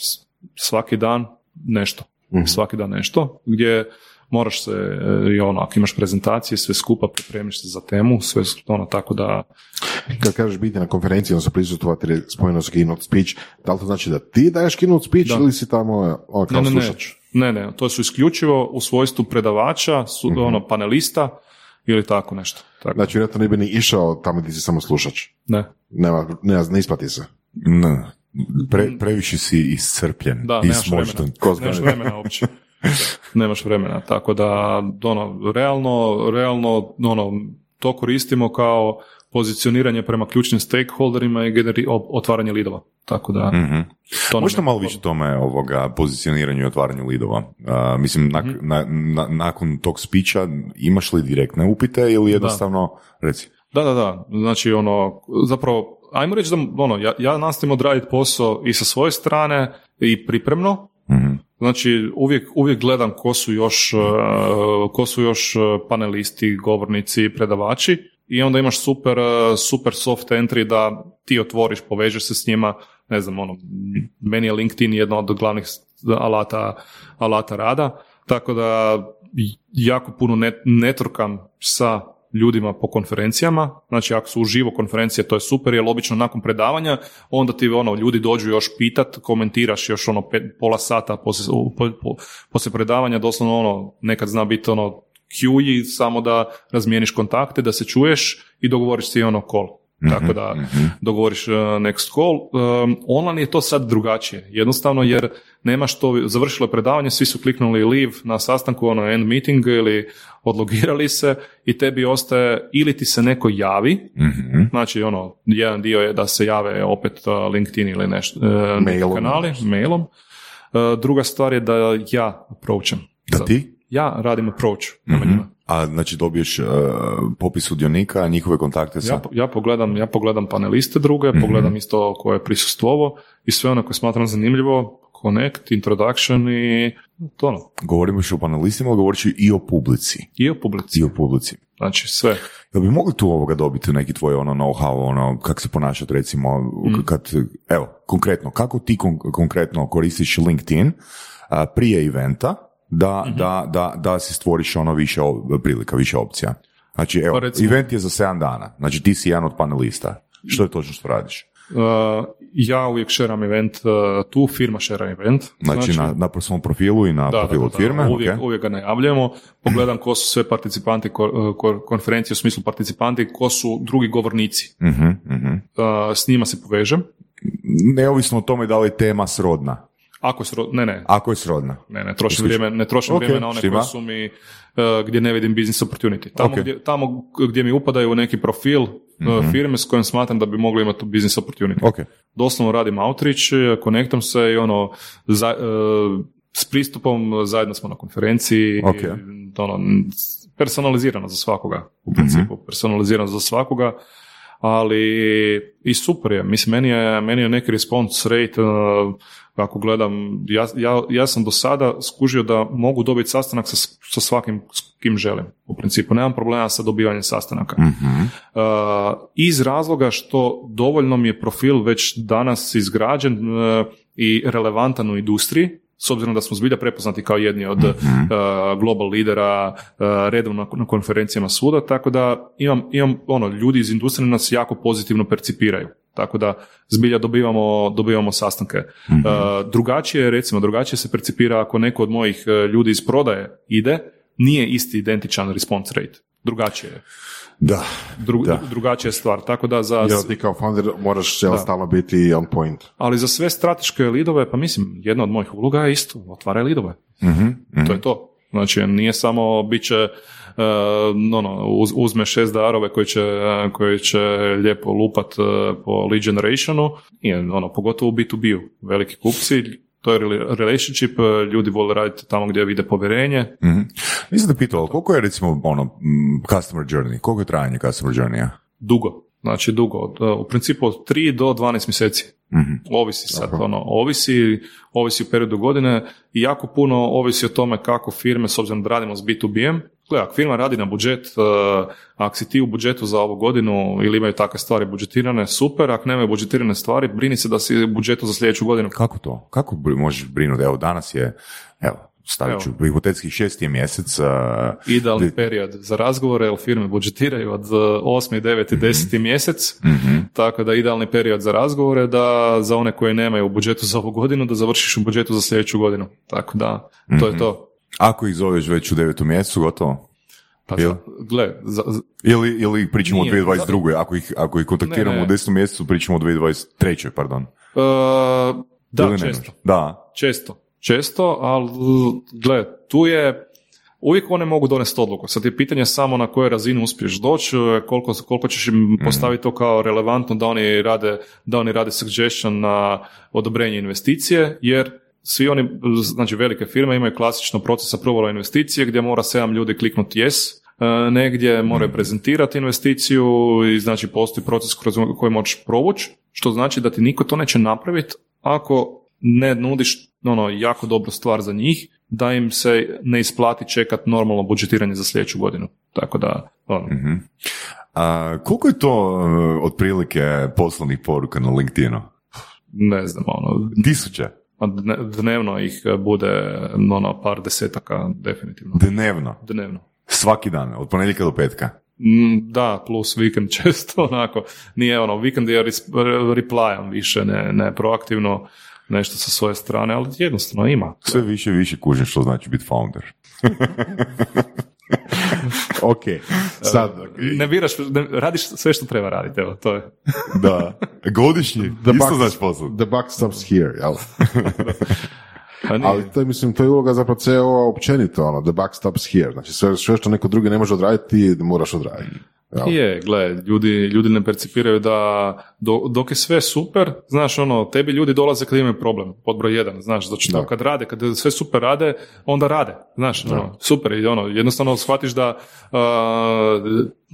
svaki dan nešto, svaki dan nešto, gdje moraš se, e, i ono, ako imaš prezentacije, sve skupa, pripremiš se za temu, sve ono, tako da, Kad kažeš biti na konferenciji, odnosno prisustvovati, jer spomenuo si keynote speech, da li to znači da ti daješ keynote speech Da. ili si tamo ono, kao ne, ne, slušač? ne, ne, to su isključivo u svojstvu predavača, su, ono, panelista, ili tako nešto. Tako. Znači, vjerojatno ne bi ni išao tamo gdje si samo slušač. Ne. Nema, nema, ne isplati se. Ne. Pre, previše si iscrpljen Da, i nemaš vremena. Nemaš vremena uopće. Nemaš vremena, tako da ono, realno, realno ono, to koristimo kao pozicioniranje prema ključnim stakeholderima i generi- otvaranje lidova. Tako da, Mhm. to Možete malo više o tome ovoga pozicioniranju i otvaranju lidova. A, mislim, nak- Mhm. na- na- nakon tog spiča imaš li direktne upite ili jednostavno, reci. Da, da, da. Znači, ono, zapravo, ajmo reći da, ono, ja, ja nastavim odraditi posao i sa svoje strane i pripremno. Mhm. Znači, uvijek, uvijek gledam ko su još, uh, ko su još uh, panelisti, govornici, predavači i onda imaš super, uh, super soft entry da ti otvoriš, povežeš se s njima, ne znam, ono, meni je LinkedIn jedna od glavnih alata, alata rada, tako da jako puno networkam sa ljudima po konferencijama, znači ako su uživo konferencije to je super jer obično nakon predavanja onda ti ono ljudi dođu još pitat, komentiraš još ono pet, pola sata poslije, po, po- poslije predavanja doslovno ono nekad zna biti ono Q samo da razmijeniš kontakte, da se čuješ i dogovoriš si ono call. Tako da dogovoriš uh, next call. Um, online je to sad drugačije. Jednostavno jer nema što, završilo je predavanje, svi su kliknuli leave na sastanku, ono end meeting ili odlogirali se i tebi ostaje ili ti se neko javi, Mhm. znači ono, jedan dio je da se jave opet uh, LinkedIn ili nešto, uh, neki Mailom. kanali, mailom. Uh, druga stvar je da ja approacham. Da ti? Ja radim approach prema njima. A znači dobiješ uh, popis sudionika, njihove kontakte sa... Ja, ja, pogledam, ja pogledam paneliste druge, Mhm. pogledam isto koje je prisustvovo i sve ono koje smatram zanimljivo, connect, introduction i to ono. Govorimo još o panelistima, ali govorit ću i o publici. I o publici. I o publici. Znači sve. Jel bi mogli tu ovoga dobiti neki tvoj ono know-how, ono, kako se ponašati recimo, Mm. kad, evo, konkretno, kako ti kon- konkretno koristiš LinkedIn a, prije eventa da, Mhm. da, da, da si stvoriš ono više prilika, više opcija. Znači, evo, Pa recimo- event je za 7 dana, znači ti si jedan od panelista. Što je točno što radiš? Uh, ja uvijek šeram event, uh, tu firma šera event. Znači, na, na svom profilu i na da, profilu da, da, firme? uvijek, ok. uvijek ga najavljujemo, pogledam ko su sve participanti ko- ko- konferencije u smislu participanti, ko su drugi govornici. Mhm, mhm. Uh, s njima se povežem. Neovisno o tome da li je tema srodna. Ako su, ro- ne, ne, Ako je srodna. Ne, ne trošim vrijeme, ne trošim Ok, vrijeme na one štima. koje su mi, uh, gdje ne vidim business opportunity. Tamo, Ok. gdje, tamo gdje mi upadaju u neki profil uh, firme s kojim smatram da bi mogli imati business opportunity. Ok. Doslovno radim outreach, uh, connectam se i ono, za, uh, s pristupom zajedno smo na konferenciji, Ok. i, ono, personalizirano za svakoga, u principu, personalizirano za svakoga, ali i super je, mislim, meni je, meni je neki response rate, uh, ako gledam, ja, ja, ja sam do sada skužio da mogu dobiti sastanak sa, sa svakim s kim želim, u principu, nemam problema sa dobivanjem sastanaka. Mhm. Uh, iz razloga što dovoljno mi je profil već danas izgrađen uh, i relevantan u industriji, s obzirom da smo zbilja prepoznati kao jedni od uh, global lidera uh, redovno na, na konferencijama svuda, tako da imam, imam ono, ljudi iz industrije nas jako pozitivno percipiraju. Tako da zbilja dobivamo, dobivamo sastanke. Uh, drugačije, recimo, drugačije se percipira ako neko od mojih uh, ljudi iz prodaje ide, nije isti identičan response rate. Drugačije je. Da. Dru, Da. drugačija je stvar. Tako da za, Jer ti kao founder moraš jel, stalno biti on point. ali za sve strateške lidove, pa mislim, jedna od mojih uloga je isto, otvaraj lidove. Mhm, mhm. To je to. Znači, nije samo bit će, uh, ono, uz, uzme šest darove koji će, uh, koji će lijepo lupat uh, po lead generationu, i ono, pogotovo u B2B-u. Veliki kupci, to je rela- relationship, ljudi vole raditi tamo gdje vide povjerenje. Mhm. Nisam te pitao, koliko je recimo ono, mm, customer journey, koliko je trajanje customer journeya? Dugo. Znači, dugo. U principu od 3 do 12 mjeseci. Mhm. Ovisi sad, ono, ovisi, ovisi u periodu godine i jako puno ovisi o tome kako firme, s obzirom da radimo s B2B-em, Gle, ako firma radi na budžet, uh, ako si ti u budžetu za ovu godinu ili imaju takve stvari budžetirane, super, ako nemaju budžetirane stvari, brini se da si u budžetu za sljedeću godinu. Kako to? Kako možeš brinuti? Evo, danas je, evo, stavit ću, hipotetski šesti je mjesec, uh, Idealni Di- period za razgovore, jer firme budžetiraju od uh, 8. 9. 10. mjesec, mhm. tako da idealni period za razgovore da za one koje nemaju u budžetu za ovu godinu, da završiš u budžetu za sljedeću godinu. Tako da, to je to. Ako ih zoveš već u devetom mjesecu, gotovo? Pa za- gle, za- za- Ili, ili pričamo Nije, o 2022. Ako ih, ako ih kontaktiramo Ne, ne. u 10. mjesecu, pričamo o 2023. pardon. e, da, Ili često. Da. Često, često, ali gle, tu je, uvijek one mogu donesti odluku. Sad je pitanje samo na kojoj razini uspiješ doći, e, koliko, koliko ćeš im postaviti to kao relevantno da oni rade, da oni rade suggestion na odobrenje investicije, jer svi oni, znači velike firme imaju klasično procesa provora investicije gdje mora sedam ljudi kliknuti yes, e, negdje moraju prezentirati investiciju i znači postoji proces kroz koji možeš provući, što znači da ti niko to neće napraviti ako ne nudiš ono, jako dobru stvar za njih, da im se ne isplati čekat normalno budžetiranje za sljedeću godinu. Tako da, ono, Mhm. A, koliko je to uh, otprilike poslanih poruka na LinkedInu? ne znam, ono, Tisuće. Dnevno ih bude ono, par desetaka, definitivno. Dnevno. Dnevno. Svaki dan, od ponedjeljka do petka. Mm, Da, plus vikend često, onako, nije ono, vikend je replyam više, ne, ne proaktivno nešto sa svoje strane, ali jednostavno ima. Sve više i više kužim što znači biti founder. Ok, sad, Ne biraš, ne, radiš sve što treba raditi, evo, to je. Da. Godišnji. The Isto buck- posao. the buck stops here, jel? A nije. Ali to je, mislim, to je uloga zapravo CEO općenito, ono, the buck stops here. Znači, sve, sve što neko drugi ne može odraditi, ti moraš odraditi. Jel? Je, gle, ljudi, ljudi ne percipiraju da do- dok je sve super, znaš, ono, tebi ljudi dolaze kad imaju problem, pod broj jedan, znaš, što Da. kad rade, kad sve super rade, onda rade, znaš, ono, super, i ono, jednostavno shvatiš da, uh,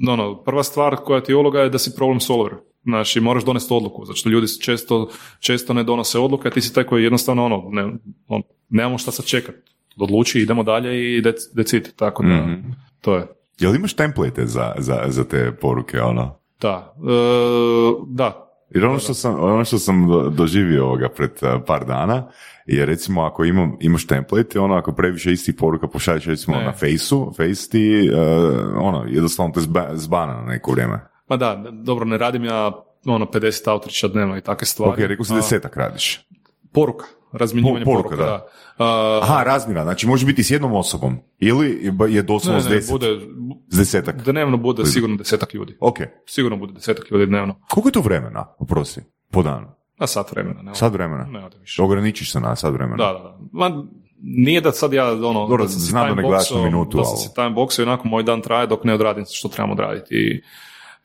ono, prva stvar koja ti je uloga je da si problem solver, znaš, i moraš donesti odluku, što ljudi često, često ne donose odluke, a ti si taj koji jednostavno, ono, ne, on, nemamo šta sad čekat, odluči, idemo dalje i dec, decid, tako da, Mhm. to je. Jel imaš template za, za, za te poruke, ono? Da, e, da, Jer ono što sam, ono što sam do- doživio ovoga pred uh, par dana je recimo ako imam, imaš template, ono ako previše istih poruka pošalješ recimo Ne. na fejsu, face ti, uh, ono, jednostavno te zba, zbana na neko vrijeme. Ma da, dobro, ne radim ja ono 50 autrića dnevno i takve stvari. Ok, rekao si desetak radiš. Poruka, razmjenjivanje Po- poruka, poruka, da. da. Aha, razmjena, znači može biti s jednom osobom ili je- doslovno s deset, bude, s desetak. dnevno bude sigurno desetak ljudi. Ok, Sigurno bude desetak ljudi dnevno. koliko je to vremena, oprosti, po danu? Na sat vremena. Ne, Sad vremena? Ne ode više. Ograničiš se na sad vremena? Da, da, da. Ma, nije da sad ja ono... Dobro, si znam da ne gledaš na minutu, Da sam si timeboxao i onako moj dan traje dok ne odradim što trebamo odraditi i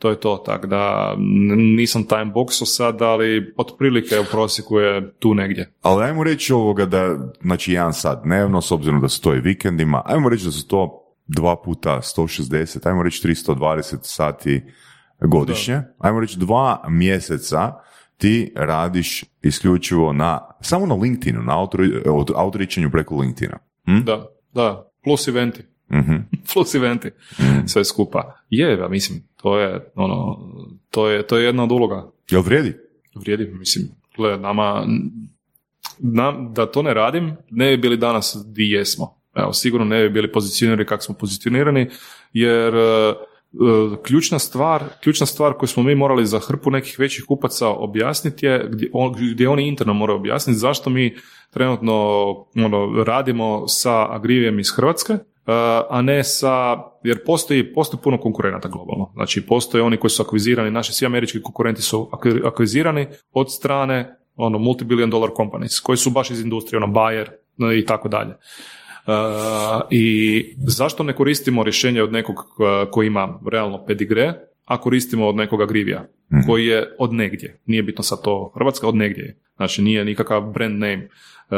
to je to, tako da nisam timeboxao sad, ali otprilike u prosjeku je tu negdje. Ali ajmo reći ovoga da, znači jedan sat dnevno, s obzirom da su to i vikendima, ajmo reći da su to dva puta 160, ajmo reći 320 sati godišnje, ajmo reći dva mjeseca ti radiš isključivo na, samo na LinkedInu, na outreachanju preko LinkedIna. Hm? Da, da, plus eventi. Mhm. plus eventi, sve skupa. Je, ja mislim, to je, ono, to je, to je jedna od uloga. Jel vrijedi? Vrijedi, mislim, gle, nama, nam, da to ne radim, ne bi bili danas di jesmo. Evo, sigurno ne bi bili pozicionirani kako smo pozicionirani, jer e, e, ključna stvar, ključna stvar koju smo mi morali za hrpu nekih većih kupaca objasniti je, gdje, on, gdje oni interno moraju objasniti zašto mi trenutno ono, radimo sa Agrivijem iz Hrvatske, a ne sa, jer postoji, postoji puno konkurenata globalno. Znači, postoje oni koji su akvizirani, naši svi američki konkurenti su akvi- akvizirani od strane ono, multibillion dollar companies, koji su baš iz industrije, ono, Bayer i tako dalje. Uh, I zašto ne koristimo rješenje od nekog uh, koji ima realno pedigre, a koristimo od nekog agrivija, koji je od negdje. Nije bitno sad to Hrvatska, od negdje je. Znači nije nikakav brand name uh,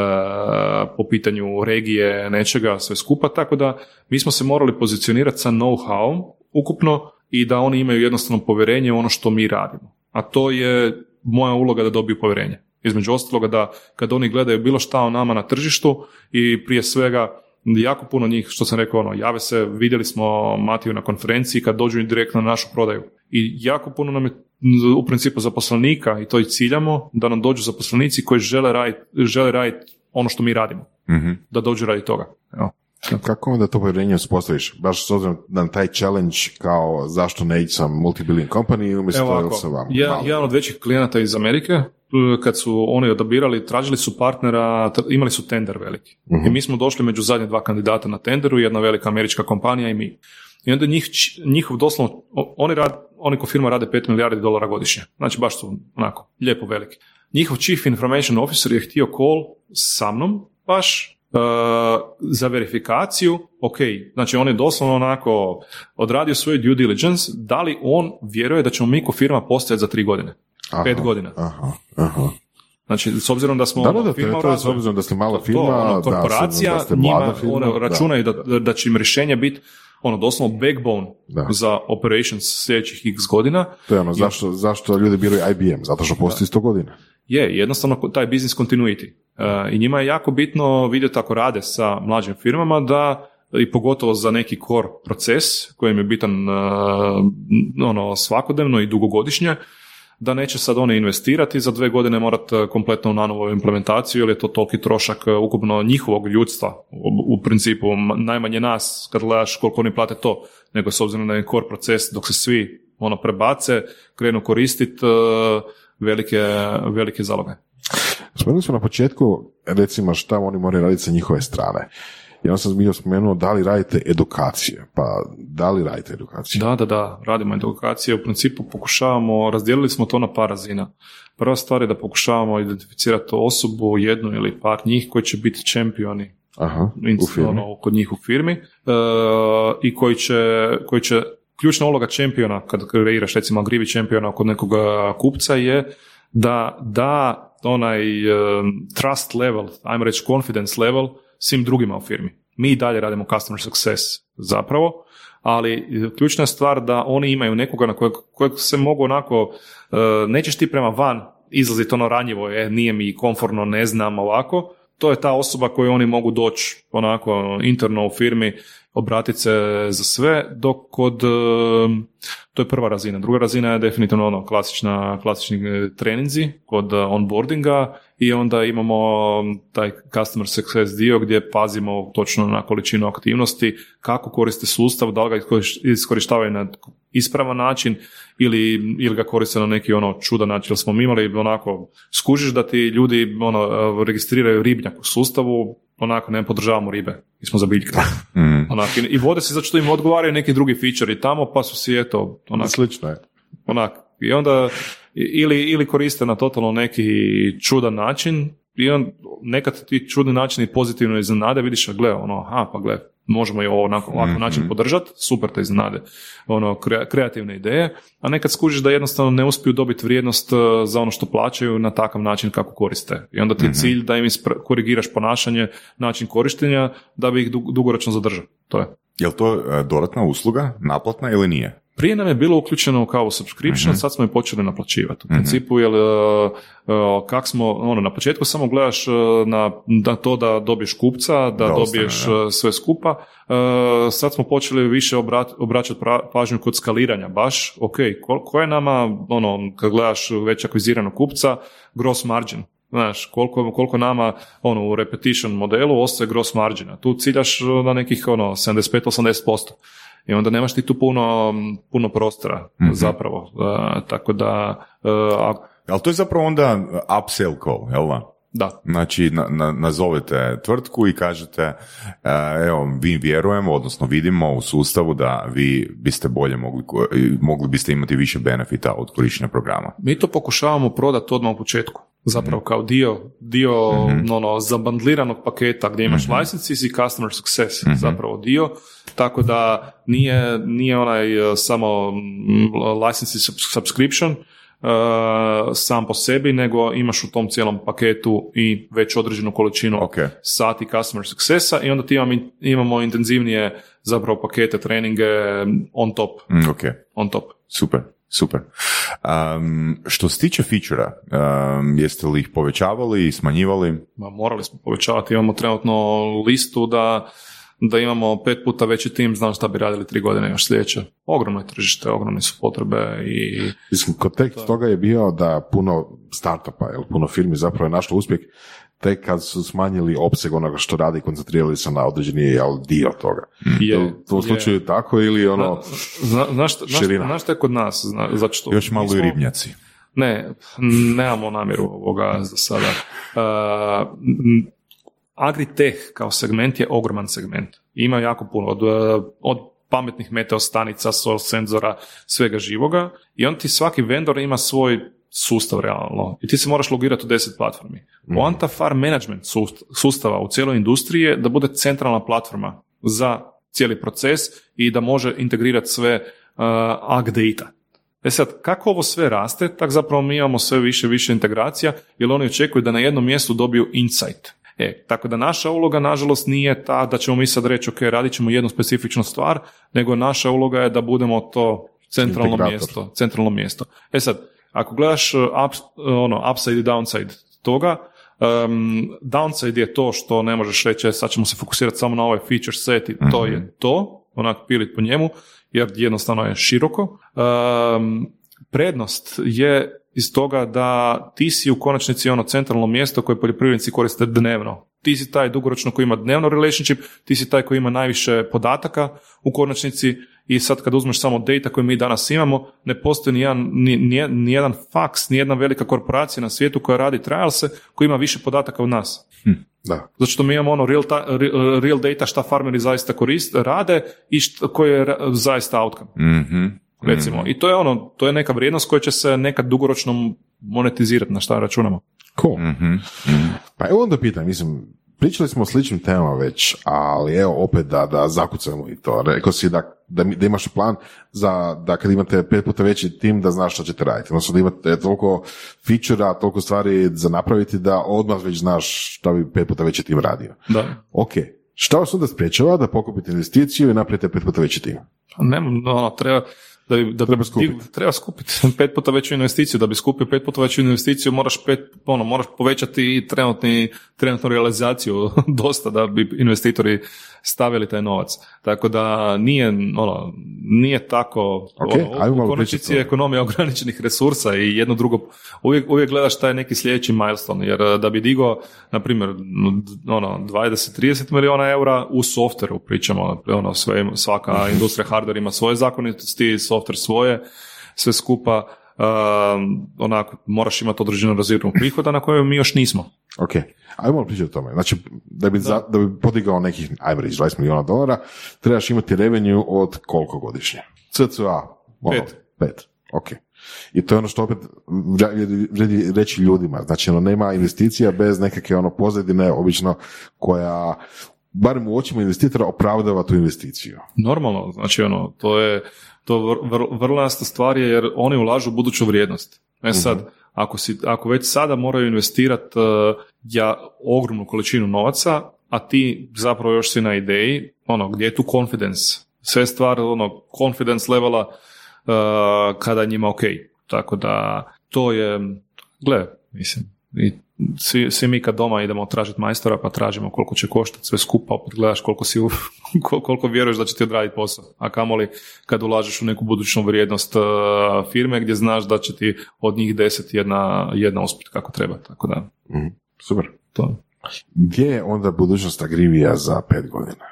po pitanju regije, nečega, sve skupa, tako da mi smo se morali pozicionirati sa know-how ukupno i da oni imaju jednostavno povjerenje u ono što mi radimo. A to je moja uloga da dobiju povjerenje. Između ostaloga da kad oni gledaju bilo šta o nama na tržištu i prije svega jako puno njih, što sam rekao, ono, jave se, vidjeli smo Matiju na konferenciji kad dođu direktno na našu prodaju. I jako puno nam je u principu zaposlenika i to i ciljamo, da nam dođu zaposlenici koji žele raditi žele raditi ono što mi radimo. Mhm. Da dođu radi toga. Evo. Kako onda to povjerenje uspostaviš? Baš s obzirom na taj challenge kao zašto ne ići sa multibillion company umjesto Evo ovako, sa vama? Malo. jedan od većih klijenata iz Amerike, kad su oni odabirali, tražili su partnera, imali su tender veliki. I mi smo došli među zadnje dva kandidata na tenderu, jedna velika američka kompanija i mi. I onda njih, njihov doslovno, oni, rad, oni ko firma rade 5 milijardi dolara godišnje. Znači baš su onako, lijepo veliki. Njihov chief information officer je htio call sa mnom, baš uh, za verifikaciju, ok, znači on je doslovno onako odradio svoj due diligence, da li on vjeruje da ćemo mi ko firma postojati za tri godine, Aha, pet godina. Aha, aha. Znači, s obzirom da smo Da, ono, da, da, to firma je to, s obzirom da ste mala to, firma, ono, da, korporacija, da ste njima firma, ono, računaju da. Da, da će im rješenja biti ono doslovno backbone Da. za operations sljedećih x godina. To je ono, zašto, zašto ljudi biraju IBM? Zato što postoji 100 godina. Je, jednostavno taj business continuity. E, I njima je jako bitno vidjeti ako rade sa mlađim firmama da i pogotovo za neki core proces koji im je bitan e, ono, svakodnevno i dugogodišnje, da neće sad one investirati za dve godine morati kompletno na novu implementaciju jer je to toliki trošak e, ukupno njihovog ljudstva u, u principu najmanje nas kad gledaš koliko oni plate to nego s obzirom na core proces dok se svi ono prebace krenu koristiti velike, velike zaloge. Spomenuli smo na početku, recimo, šta oni moraju raditi sa njihove strane. Onda sam bio spomenuo da li radite edukacije. Pa da li radite edukacije? Da, da, da, radimo edukacije. U principu pokušavamo, razdijelili smo to na par razina. Prva stvar je da pokušavamo identificirati osobu, jednu ili par njih koji će biti čempioni Aha, u firmi. ono, kod njih u firmi e, i koji će, koji će ključna uloga čempiona kad kreiraš recimo agrivi čempiona kod nekog kupca je da da onaj e, trust level, ajmo reći confidence level svim drugima u firmi. Mi i dalje radimo customer success zapravo, ali ključna stvar da oni imaju nekoga na kojeg, kojeg se mogu onako, e, nećeš ti prema van izlaziti ono ranjivo, je, nije mi komfortno, ne znam, ovako, to je ta osoba koju oni mogu doći onako interno u firmi, obratiti se za sve, dok kod, e, to je prva razina. Druga razina je definitivno ono klasična, klasični e, treninzi kod e, onboardinga i onda imamo taj customer success dio gdje pazimo točno na količinu aktivnosti, kako koriste sustav, da li ga iskoriš- iskorištavaju na ispravan način ili, ili ga koriste na neki ono čudan način. Jer smo mi imali onako, skužiš da ti ljudi ono, registriraju ribnjak u sustavu, onako ne podržavamo ribe, mi smo za biljke. Mm. Onak, i- vode se zato što im odgovaraju neki drugi feature tamo, pa su si eto, onak, Slično je. onak, i onda ili, ili koriste na totalno neki čudan način i on, nekad ti čudni načini pozitivno iznenade, vidiš, a gle, ono, aha, pa gle, možemo ovo onako, ovakav način podržati, super te iznenade, ono, kre- kreativne ideje, a nekad skužiš da jednostavno ne uspiju dobiti vrijednost uh, za ono što plaćaju na takav način kako koriste. I onda ti je cilj da im ispra- korigiraš ponašanje, način korištenja, da bi ih dug- dugoročno zadržao. To je. Je li to e, dodatna usluga, naplatna ili nije? Prije nam je bilo uključeno kao subscription, sad smo je počeli naplaćivati. U principu, jer uh, uh, kak smo, ono, na početku samo gledaš uh, na, na to da dobiješ kupca, da, Da ostane, dobiješ da. sve skupa. Sad smo počeli više obrat, obraćati pažnju kod skaliranja, baš, ok, ko, ko je nama, ono, kad gledaš već akviziranog kupca, gross margin. Znaš, koliko, koliko nama ono, u repetition modelu ostaje gross margina. Tu ciljaš na nekih ono, 75-80%. I onda nemaš ti tu puno, puno prostora zapravo. Uh, tako da, uh, a- Ali to je zapravo onda upsell call, jel? Da, Znači, na, na- nazovete tvrtku i kažete, e, evo, vi vjerujemo, odnosno vidimo u sustavu da vi biste bolje mogli, mogli biste imati više benefita od korištenja programa. mi to pokušavamo prodati odmah u početku. Zapravo kao dio, dio ono, zabandliranog paketa gdje imaš licenses i customer success zapravo dio. Tako da nije, nije onaj uh, samo mm, license sub- subscription sam po sebi, nego imaš u tom cijelom paketu i već određenu količinu Ok. sati customer successa i onda ti imamo, imamo intenzivnije zapravo pakete, treninge on top. Mm, ok, On top. super, super. Um, što se tiče feature um, jeste li ih povećavali i smanjivali? Ma, morali smo povećavati, imamo trenutno listu da, da imamo pet puta veći tim, znam šta bi radili tri godine još sljedeće. Ogromno je tržište, ogromne su potrebe i Mislim, kontekst toga je bio da puno startupa, jel, puno firmi zapravo je našlo uspjeh tek kad su smanjili opseg onoga što radi i koncentrirali se na određeni jel, dio toga. je, Je to u slučaju tako ili ono... Zna, znaš, šta- znaš, Širina. znaš šta je kod nas? Zna, zato što Još malo i ribnjaci. Ne, nemamo namjeru ovoga za sada. Uh, m, Agritech kao segment je ogroman segment. Ima jako puno. Od, uh, od pametnih meteostanica, sol senzora, svega živoga i on ti svaki vendor ima svoj sustav realno i ti se moraš logirati u deset platformi. Poanta farm management sust- sustava u cijeloj industriji je da bude centralna platforma za cijeli proces i da može integrirati sve uh, ag data. E sad, kako ovo sve raste, tak zapravo mi imamo sve više više integracija, jer oni očekuju da na jednom mjestu dobiju insight. E, tako da naša uloga, nažalost, nije ta da ćemo mi sad reći, ok, radit ćemo jednu specifičnu stvar, nego naša uloga je da budemo to centralno Integrator. mjesto. Centralno mjesto. E sad, ako gledaš uh, ups, uh, ono, upside i downside toga, um, downside je to što ne možeš reći, e, sad ćemo se fokusirati samo na ovaj feature set i to je to, onak pilit po njemu, jer jednostavno je široko. Um, prednost je iz toga da ti si u konačnici ono centralno mjesto koje poljoprivrednici koriste dnevno. Ti si taj dugoročno koji ima dnevno relationship, ti si taj koji ima najviše podataka u konačnici i sad kad uzmeš samo data koje mi danas imamo, ne postoji nijedan, ni, ni, nijedan faks, nijedna velika korporacija na svijetu koja radi trialse koji ima više podataka od nas. Da. Zato što mi imamo ono real, ta- re- real data šta farmeri zaista koriste, rade i šta, koje je zaista outcome Mhm. Recimo. I to je ono, to je neka vrijednost koja će se nekad dugoročno monetizirati na šta računamo. Cool. Mhm. Pa evo onda pitam, mislim, pričali smo o sličnim temama već, ali evo opet da, da zakucamo i to. Rekao si da, da, da imaš plan za da kad imate pet puta veći tim da znaš što ćete raditi. Odnosno da imate toliko feature toliko stvari za napraviti da odmah već znaš šta bi pet puta veći tim radio. Da. Ok, šta vas onda sprečava da pokupite investiciju i napravite pet puta veći tim? Ne, ono, treba, da bi, da Treba skupiti. ti- treba skupiti pet puta veću investiciju. Da bi skupio pet puta veću investiciju, moraš pet, ono, moraš povećati i trenutni, trenutnu realizaciju dosta da bi investitori stavili taj novac. Tako da nije, ono, nije tako, Ok, ono, u konačnici je ekonomija ograničenih resursa i jedno drugo, uvijek, uvijek gledaš taj neki sljedeći milestone, jer eh, da bi digao, na primjer, ono, 20-30 milijuna eura u softveru, pričamo, ono, sve, svaka industrija hardware ima svoje zakonitosti, software svoje, sve skupa, um, onako, moraš imati određenu razinu prihoda na kojoj mi još nismo. Ok, ajmo pričati o tome. Znači, da bi, za, da bi podigao nekih, ajmo reći, 20 milijuna dolara, trebaš imati revenue od koliko godišnje? CCA? Ono, Pet. Pet, ok. I to je ono što opet vrijedi reći ljudima. Znači, ono, nema investicija bez nekakve ono pozadine, obično, koja, barem u očima investitora, opravdava tu investiciju. Normalno, znači ono, to je, to vr, vr- vrlo jasna stvar je jer oni ulažu u buduću vrijednost. E sad, ako, si, ako već sada moraju investirati ja, ogromnu količinu novaca, a ti zapravo još si na ideji, ono, gdje je tu confidence? Sve stvar, ono, confidence levela uh, kada je njima ok. Tako da, to je, gle, mislim, i svi, svi mi kad doma idemo tražiti majstora pa tražimo koliko će koštati sve skupa, opet gledaš koliko, si, koliko vjeruješ da će ti odraditi posao. A kamoli kad ulažeš u neku budućnu vrijednost uh, firme gdje znaš da će ti od njih deset jedna, jedna uspjeti kako treba. Tako da, Super. to. Gdje je onda budućnost Agrivija za pet godina?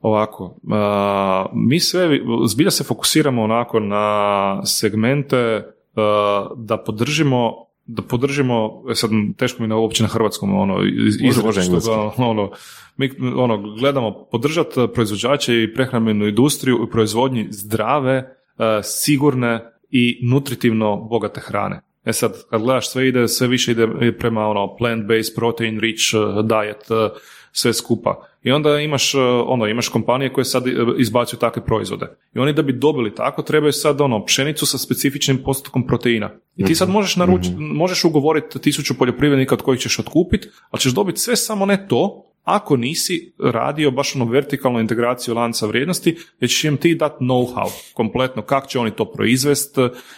Ovako, a, mi sve, zbilja se fokusiramo onako na segmente a, da podržimo da podržimo, e sad teško mi je uopće na hrvatskom ono, izreći ono, mi ono, gledamo podržati proizvođače i prehrambenu industriju u proizvodnji zdrave, a, sigurne i nutritivno bogate hrane. E sad, kad gledaš sve ide, sve više ide prema ono plant-based, protein rich uh, diet, sve skupa. I onda imaš, uh, ono, imaš kompanije koje sad uh, izbacuju takve proizvode. I oni da bi dobili tako, trebaju sad ono, pšenicu sa specifičnim postotkom proteina. I ti sad možeš, naruč, možeš ugovoriti tisuću poljoprivrednika od kojih ćeš otkupiti, ali ćeš dobiti sve samo ne to, ako nisi radio baš ono vertikalnu integraciju lanca vrijednosti, gdje ćeš im ti dati know-how kompletno, kako će oni to proizvest,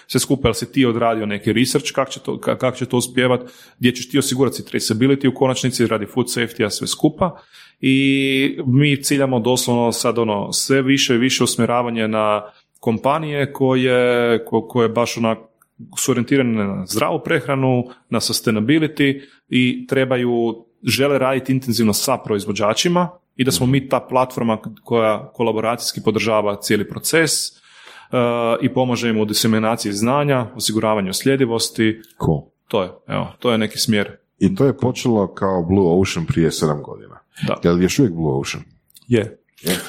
sve skupa, jel si ti odradio neki research, kako će to, ka- kako će to uspjevat, gdje ćeš ti osigurati traceability u konačnici radi food safety, a sve skupa. I mi ciljamo doslovno sad ono sve više i više usmjeravanje na kompanije koje, ko- koje baš onak su orijentirane na zdravu prehranu, na sustainability i trebaju, žele raditi intenzivno sa proizvođačima i da smo mi ta platforma koja kolaboracijski podržava cijeli proces uh, i pomaže im u diseminaciji znanja, osiguravanju sljedivosti. Cool. To je, evo, to je neki smjer. I to je počelo kao Blue Ocean prije sedam godina. Da. Je li još uvijek Blue Ocean? Je.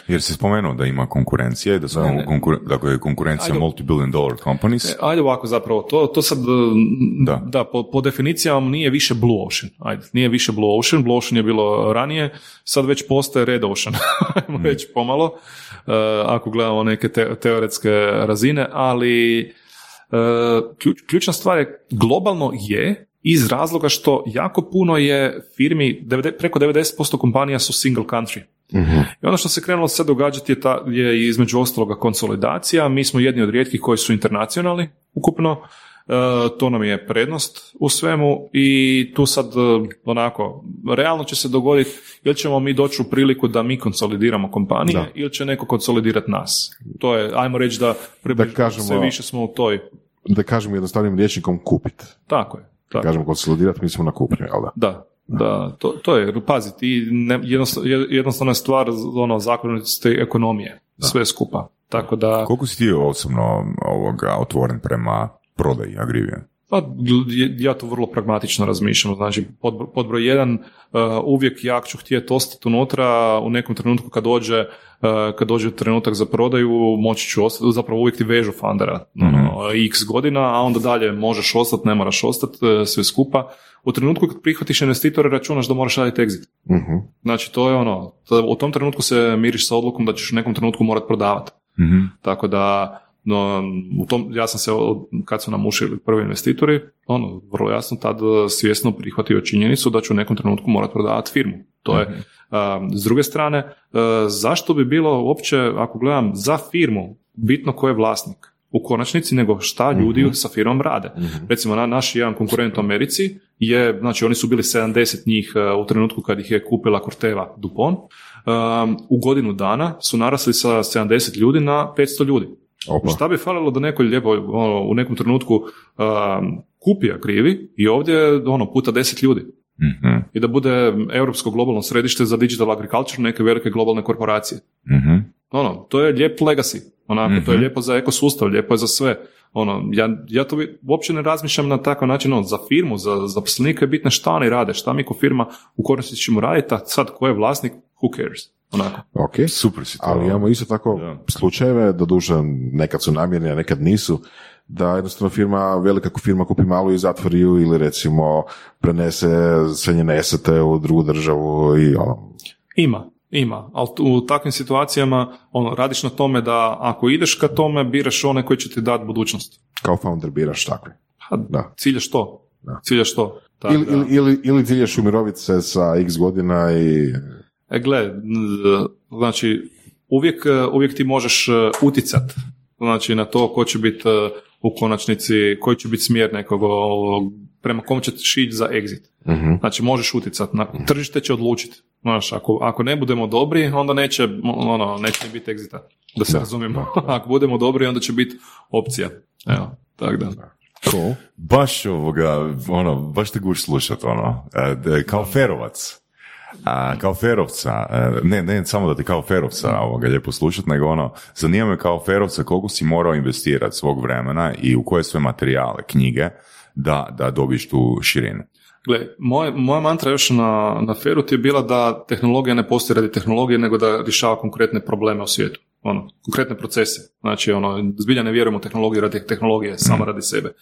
Jer si spomenuo da ima konkurencije, da su konkur- da je konkurencija Ajde. multi-billion dollar companies. E, Ajde ovako zapravo, to, to sad, Da. da, po, po definicijama nije više Blue Ocean, ajde, nije više Blue Ocean, Blue Ocean je bilo ranije, sad već postaje Red Ocean, ajmo reći pomalo, e, ako gledamo neke te- teoretske razine, ali e, ključ- ključna stvar je, globalno je, iz razloga što jako puno je firmi, 90 preko 90% kompanija su single country. I ono što se krenulo sad događati je, ta, je između ostaloga konsolidacija. Mi smo jedni od rijetkih koji su internacionalni ukupno. E, to nam je prednost u svemu i tu sad e, onako, realno će se dogoditi ili ćemo mi doći u priliku da mi konsolidiramo kompanije Da. ili će neko konsolidirati nas. To je, ajmo reći da, približno kažemo- sve više smo u toj. Da kažemo jednostavnim rječnikom kupit. Tako je. Tako. Kažemo konsolidirati, mi smo na kupnju, jel da? Da, da, to, to je, pazi, ti ne, jednostavno, jednostavna je stvar ono, zakonitosti ekonomije, sve skupa. Tako da, Koliko si ti osobno ovoga, otvoren prema prodaji Agrivije? pa, ja to vrlo pragmatično razmišljam. Znači, pod, pod broj jedan, uh, uvijek jak ću htjeti ostati unutra, u nekom trenutku kad dođe, uh, kad dođe trenutak za prodaju, moći ću ostati, zapravo uvijek ti vežu fundera, ono, x godina, a onda dalje možeš ostati, ne moraš ostati, uh, sve skupa. U trenutku kad prihvatiš investitore, računaš da moraš raditi exit. Mhm. Znači, to je ono, u tom trenutku se miriš sa odlukom da ćeš u nekom trenutku morat prodavati. Mhm. Tako da, no, u tom, ja sam se, od- kad su nam ušli prvi investitori, ono, vrlo jasno tad eh, svjesno prihvatio činjenicu da ću u nekom trenutku morat prodavati firmu. To je, a, s druge strane, eh, zašto bi bilo uopće, ako gledam, za firmu, bitno ko je vlasnik? U konačnici, nego šta ljudi sa firmom rade. Recimo, na, naš jedan konkurent u Americi je, znači oni su bili 70 njih eh, u trenutku kad ih je kupila Corteva DuPont, Um, u godinu dana su narasli sa 70 ljudi na 500 ljudi. Opa. Šta bi falilo da neko lijepo ono, u nekom trenutku um, kupi krivi i ovdje ono puta 10 ljudi Mhm. i da bude europsko globalno središte za digital agriculture neke velike globalne korporacije. Mhm. Ono, to je lijep legacy. Onako, to je Mhm. lijepo za ekosustav, lijepo je za sve. Ono, ja, ja to uopće ne razmišljam na takav način, ono, za firmu, za zaposlenike je bitno šta oni rade, šta mi ko firma u korisnici ćemo raditi, a sad ko je vlasnik, who cares? Onako. Ok. Super si to. Ali imamo isto tako Da. slučajeve, doduše nekad su namjerni, a nekad nisu, da jednostavno firma, velika firma kupi malu i zatvori ju ili recimo prenese sve njene esete u drugu državu i ono, Ima, ima, ali u takvim situacijama ono, radiš na tome da ako ideš ka tome, biraš one koji će ti dati budućnost. kao founder biraš takve. Pa, Da. Ciljaš to. Da. Ciljaš to. Tako Ili, da- ili, ili, ili cilješ umiroviti se sa x godina i E, gle, znači, uvijek, e, uvijek ti možeš e, uticat znači, na to ko će biti e, u konačnici, koji će biti smjer nekog, prema kom ćeš ići za exit. Mhm. Znači, možeš uticat. Na, tržište će odlučiti. Znaš, ako, ako ne budemo dobri, onda neće, ono, neće biti exita. Da se Da, razumijemo. ako budemo dobri, onda će biti opcija. Evo, tako da. cool. Baš ovoga, ono, baš te guš slušat, ono, kao ferovac. A, kao ferovca, e, ne, ne samo da te kao ferovca ovoga lijepo slušat, nego ono, zanima me kao ferovca koliko si morao investirati svog vremena i u koje sve materijale, knjige, da, da dobiješ tu širinu. Gle, moje, moja mantra još na, na feru ti je bila da tehnologija ne postoji radi tehnologije, nego da rješava konkretne probleme u svijetu. Ono, konkretne procese. Znači, ono, zbilja ne vjerujem u tehnologiju radi tehnologije, samo radi sebe.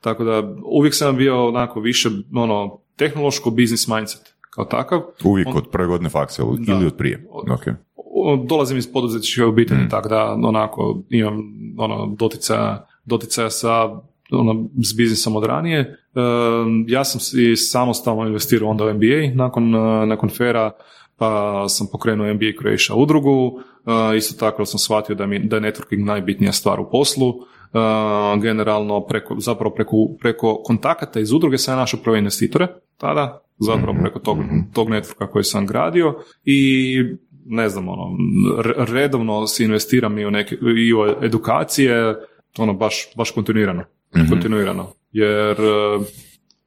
Tako da, uvijek sam bio onako više, ono, tehnološko business mindset kao takav. Uvijek On- od prve godine faksa ili od prije. Od- Ok. O, dolazim iz poduzetničke obitelji, tako da onako imam ono, doticaja, doticaja sa ono, s biznisom od ranije. E, ja sam si samostalno investirao onda u MBA nakon, e, nakon fera, pa sam pokrenuo MBA Croatia udrugu, e, isto tako sam shvatio da, mi, da je networking najbitnija stvar u poslu, E, generalno preko, zapravo preko, preko kontakata iz udruge sam ja našao prve investitore tada, zapravo preko tog, tog networka koji sam gradio i ne znam, ono, re- redovno si investiram i u neke, i u edukacije, ono, baš, baš kontinuirano, kontinuirano, jer e,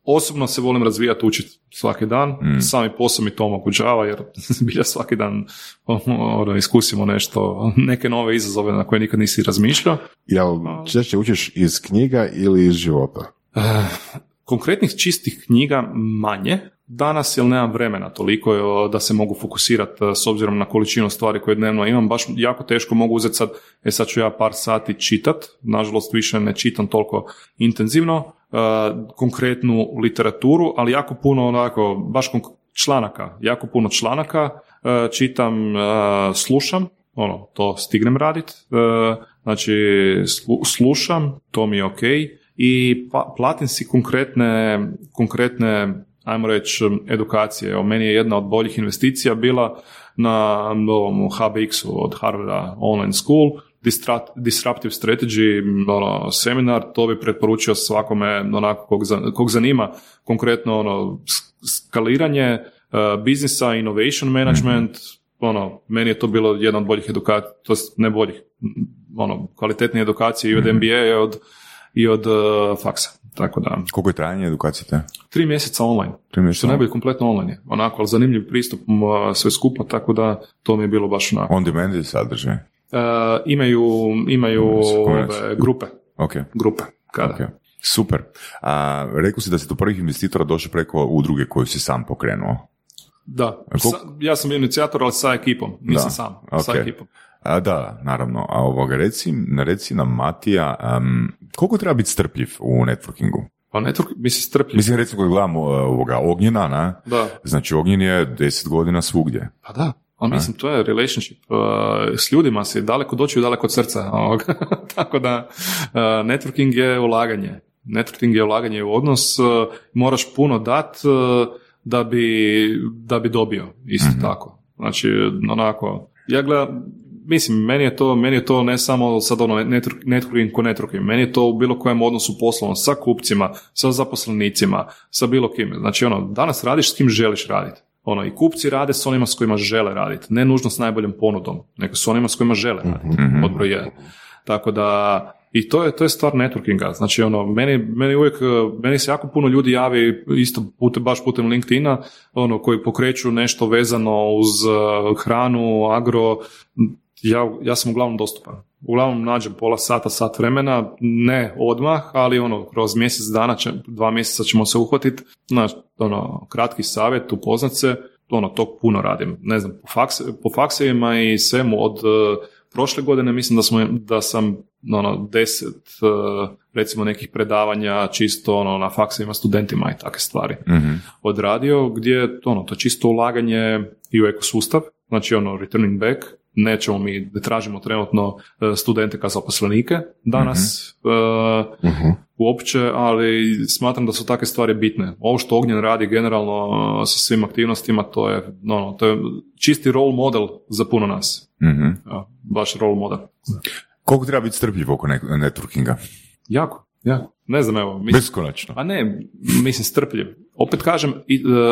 osobno se volim razvijati, učiti svaki dan, sami posao mi to omogućava, jer bilja svaki dan ono, iskusimo nešto, neke nove izazove na koje nikad nisi razmišljao. Jel češće učiš iz knjiga ili iz života? Eh, konkretnih čistih knjiga manje, danas jer nemam vremena toliko da se mogu fokusirati e, s obzirom na količinu stvari koje dnevno imam, baš jako teško mogu uzeti sad, e sad ću ja par sati čitat, nažalost više ne čitam toliko intenzivno, e, konkretnu literaturu, ali jako puno onako, baš članaka, jako puno članaka, e, čitam, slušam, ono, to stignem radit, znači slu- slušam, to mi je ok, i pa, platim si konkretne, konkretne ajmo reći, edukacije. Evo, meni je jedna od boljih investicija bila na ovom HBX-u od Harvarda Online School, Disruptive Strategy ono, seminar, to bi preporučio svakome onako kog, kog zanima konkretno ono, skaliranje uh, biznisa, innovation management, ono, meni je to bilo jedna od boljih edukacija, to ne boljih, ono, kvalitetnije edukacije i od MBA i od, i od uh, faksa. Tako da, Koliko je trajanje edukacije te? tri mjeseca online. Tri mjeseca Što najbolje kompletno online je. Onako, ali zanimljiv pristup sve skupa, tako da to mi je bilo baš onako. On demand sadržaj? E, imaju imaju ove, grupe. Ok, Grupe. Kada? ok. Super. A, rekao si da si do prvih investitora došao preko udruge koju si sam pokrenuo. Da. koliko- Sa- ja sam bio inicijator, ali sa ekipom. Nisam Da, sam. ok. Sa ekipom. A, da, naravno. A ovoga, reci, reci nam, Matija, um, koliko treba biti strpljiv u networkingu? Pa network, mislim, strpljiv. Mislim, recimo, kad gledamo uh, ovoga Ognjena, na, Da. znači Ognjen je deset godina svugdje. Pa da. Ali mislim, to je relationship. Uh, s ljudima si daleko doći i daleko od srca. Tako da, uh, networking je ulaganje. Networking je ulaganje u odnos. uh, moraš puno dat da bi, da bi dobio. Isto tako. Znači, onako, ja gledam, mislim, meni je to, meni je to ne samo sad ono network- networking ko networking, meni je to u bilo kojem odnosu poslovno sa kupcima, sa zaposlenicima, sa bilo kim. Znači, ono, danas radiš s kim želiš raditi. Ono, i kupci rade s onima s kojima žele raditi. Ne nužno s najboljom ponudom, nego s onima s kojima žele raditi. Pod broj jedan. Tako da, i to je, to je stvar networkinga. Znači, ono, meni, meni uvijek, meni se jako puno ljudi javi, isto putem, baš putem LinkedIna, ono, koji pokreću nešto vezano uz eh, hranu, agro, ja, ja sam uglavnom dostupan. Uglavnom nađem pola sata, sat vremena, ne odmah, ali ono, kroz mjesec dana, će, dva mjeseca ćemo se uhvatiti, znaš, ono, kratki savjet, upoznat se, ono, tog puno radim. Ne znam, po, fakse, po faksevima i svemu od eh, prošle godine mislim da, smo, da sam ono, deset eh, recimo nekih predavanja čisto ono, na faksevima studentima i takve stvari Mhm. odradio gdje je ono, to čisto ulaganje i u ekosustav, znači ono returning back, nećemo mi, ne tražimo trenutno e, studente kao zaposlenike danas e, uopće, ali smatram da su takve stvari bitne. Ovo što Ognjen radi generalno e, sa svim aktivnostima, to je, ono, to je čisti role model za puno nas. Mhm. Evo, baš role model. Koliko treba biti strpljiv oko ne- networkinga? Jako, jako. Ne znam, evo, mislim, Beskonačno. A ne, mislim strpljiv. Opet kažem, e,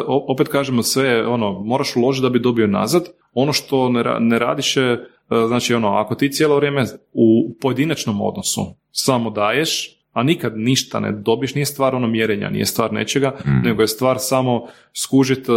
opet kažemo sve, ono, moraš uložiti da bi dobio nazad. Ono što ne, ra- ne radiš je, e, znači ono, ako ti cijelo vrijeme u pojedinačnom odnosu samo daješ, a nikad ništa ne dobiješ, nije stvar ono mjerenja, nije stvar nečega, nego je stvar samo skužiti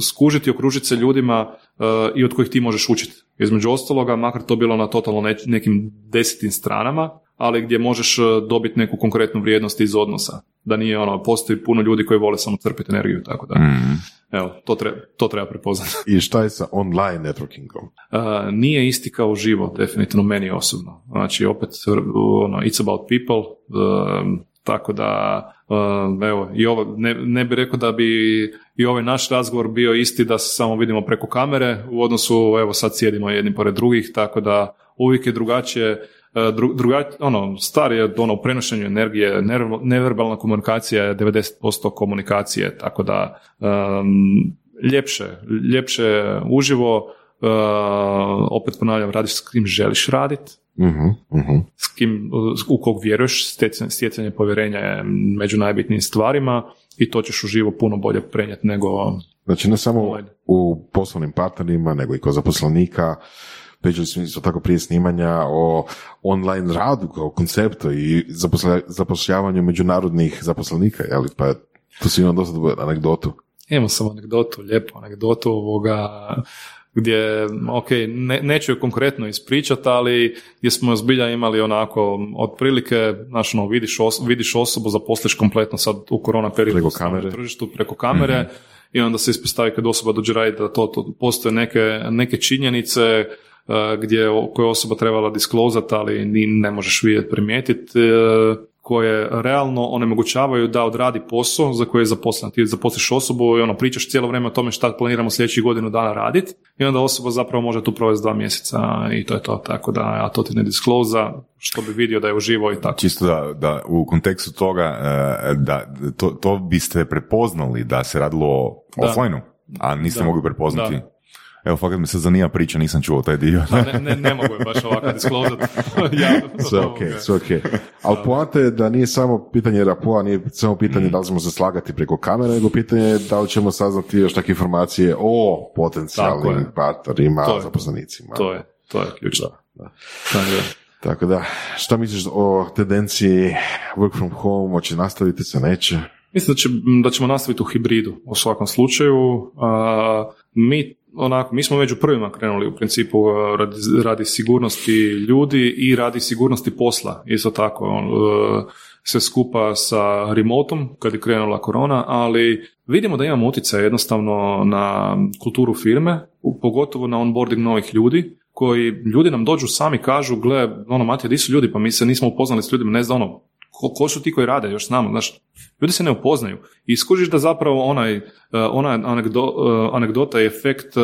skužit i okružiti se ljudima e, i od kojih ti možeš učiti. Između ostaloga, makar to bilo na totalno ne- nekim desetim stranama, ali gdje možeš e, dobiti neku konkretnu vrijednost iz odnosa. Da nije ono, postoji puno ljudi koji vole samo crpiti energiju, tako da, Mhm. evo, to, treba, to treba prepoznati. I šta je sa online networkingom? Uh, nije isti kao živo, definitivno meni osobno. Znači, opet, ono, it's about people, um, tako da, um, evo, i ovo, ne, ne bi rekao da bi i ovaj naš razgovor bio isti da se samo vidimo preko kamere, u odnosu, evo, sad sjedimo jedni pored drugih, tako da uvijek je drugačije, uh, dru, druga- ono, stvar je ono, u prenošenju energije, neverbalna komunikacija je 90% komunikacije, tako da um, ljepše, ljepše uživo, uh, opet ponavljam, radiš s kim želiš raditi, Mhm, mhm. s kim, u kog vjeruješ, stjecanje, stjecanje povjerenja je među najbitnijim stvarima i to ćeš uživo puno bolje prenijeti nego Znači ne samo u poslovnim partnerima, nego i kod zaposlenika. Pričali smo isto tako prije snimanja o online radu kao konceptu i zapošljavanju međunarodnih zaposlenika, jeli? Pa tu si imao dosta dobru anegdotu. Imam sam anegdotu, lijepu anegdotu ovoga, gdje, ok, ne, neću je konkretno ispričati, ali gdje smo zbilja imali onako, otprilike, znaš, ono, vidiš, os, vidiš osobu, zaposliš kompletno sad u korona periodu Preko kamere. tržištu, preko kamere, i onda se ispostavi kad osoba dođe raditi da to, to postoje neke, neke činjenice uh, gdje o- koje je osoba trebala disklozati, ali ni ne možeš vidjeti, primijetiti, uh, koje realno onemogućavaju da odradi posao za koji je zaposlen. Ti zaposliš osobu i ono, pričaš cijelo vrijeme o tome šta planiramo sljedećih godinu dana raditi i onda osoba zapravo može tu provesti dva mjeseca i to je to. Tako da, a to ti ne diskloza, što bi vidio da je uživo i tako. Čisto da, da u kontekstu toga e, da to, to biste prepoznali da se radilo o offline a niste Da. mogli prepoznati. Da. Evo, fakat me se zanima priča, nisam čuo taj dio. Pa ne, ne, ne mogu je baš ovako disklozati. ja, Sve ok, sve ok. Ali poanta je da nije samo pitanje rapoa, nije samo Mm. pitanje da li ćemo se slagati preko kamere, nego pitanje je da li ćemo saznati još neke informacije o potencijalnim partnerima, To je. zaposlenicima. To je, to je ključno. Tako da. Tako da, šta misliš o tendenciji work from home, hoće nastaviti se, neće? Mislim da, će, da ćemo nastaviti u hibridu u svakom slučaju. A, mi, onako, mi smo među prvima krenuli u principu a, radi, radi sigurnosti ljudi i radi sigurnosti posla. Isto tako, on, e, sve skupa sa remotom kad je krenula korona, ali vidimo da imamo utjecaj jednostavno na kulturu firme, pogotovo na onboarding novih ljudi, koji ljudi nam dođu sami kažu, gle, ono, Matija, di su ljudi, pa mi se nismo upoznali s ljudima, ne znam, ono, ko, ko su ti koji rade još s nama, znaš, ljudi se ne upoznaju. I skužiš da zapravo onaj, uh, ona anegdo, uh, anegdota i efekt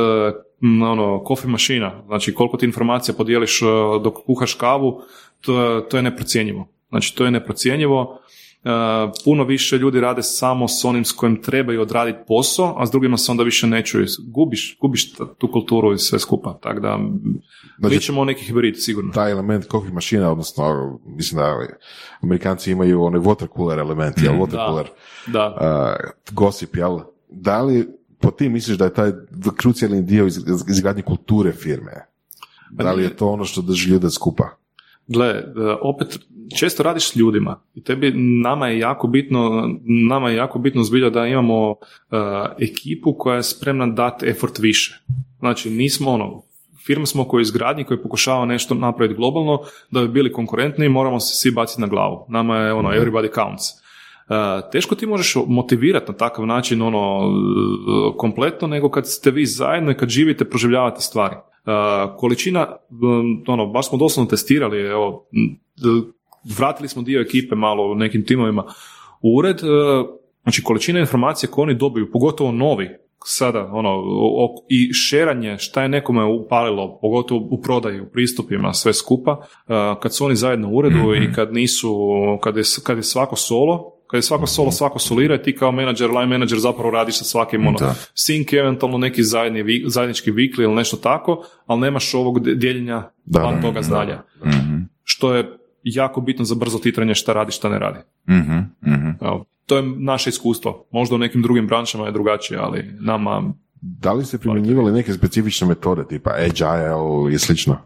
m, ono, kofi mašina, znači koliko ti informacija podijeliš dok kuhaš kavu, to, to je neprocjenjivo. Znači, to je neprocjenjivo. Uh, puno više ljudi rade samo s onim s kojim trebaju odraditi posao, a s drugima se onda više ne čuju. Gubiš, gubiš tu kulturu i sve skupa. Tako da, Znači- ćemo neki hibrid, sigurno. Taj element coffee mašina, odnosno, mislim da Amerikanci imaju onaj water cooler element, jel, water Mm, Da. cooler Da. uh, gossip, jel? Da li po ti misliš da je taj krucijalni dio iz, iz- izgradnje kulture firme? Da li je to ono što drži ljude skupa? Gle, e, opet često radiš s ljudima i tebi, nama je jako bitno, nama je jako bitno zbilja da imamo uh, ekipu koja je spremna dati effort više. Znači, nismo ono, firma smo koji izgradnji, koji pokušava nešto napraviti globalno, da bi bili konkurentni, moramo se svi baciti na glavu. Nama je ono, everybody counts. Uh, teško ti možeš motivirati na takav način ono uh, kompletno nego kad ste vi zajedno i kad živite proživljavate stvari. Uh, količina, um, ono, baš smo doslovno testirali, evo, vratili smo dio ekipe malo u nekim timovima u ured, uh, znači količina informacija koje oni dobiju, pogotovo novi, sada, ono, i šeranje šta je nekome upalilo, pogotovo u prodaji, u pristupima, sve skupa, uh, kad su oni zajedno u uredu i kad nisu, kad je, kad je svako solo, kad je svako solo, svako solira i ti kao menadžer, line menadžer zapravo radiš sa svakim ono, Da. sync, eventualno neki zajedni, zajednički vikli ili nešto tako, ali nemaš ovog dijeljenja van toga da, znanja. Mhm, Što je jako bitno za brzo titranje šta radi, šta ne radi. mhm, mhm. Evo, to je naše iskustvo. Možda u nekim drugim branšama je drugačije, ali nama Da li ste primjenjivali neke specifične metode, tipa agile i slično?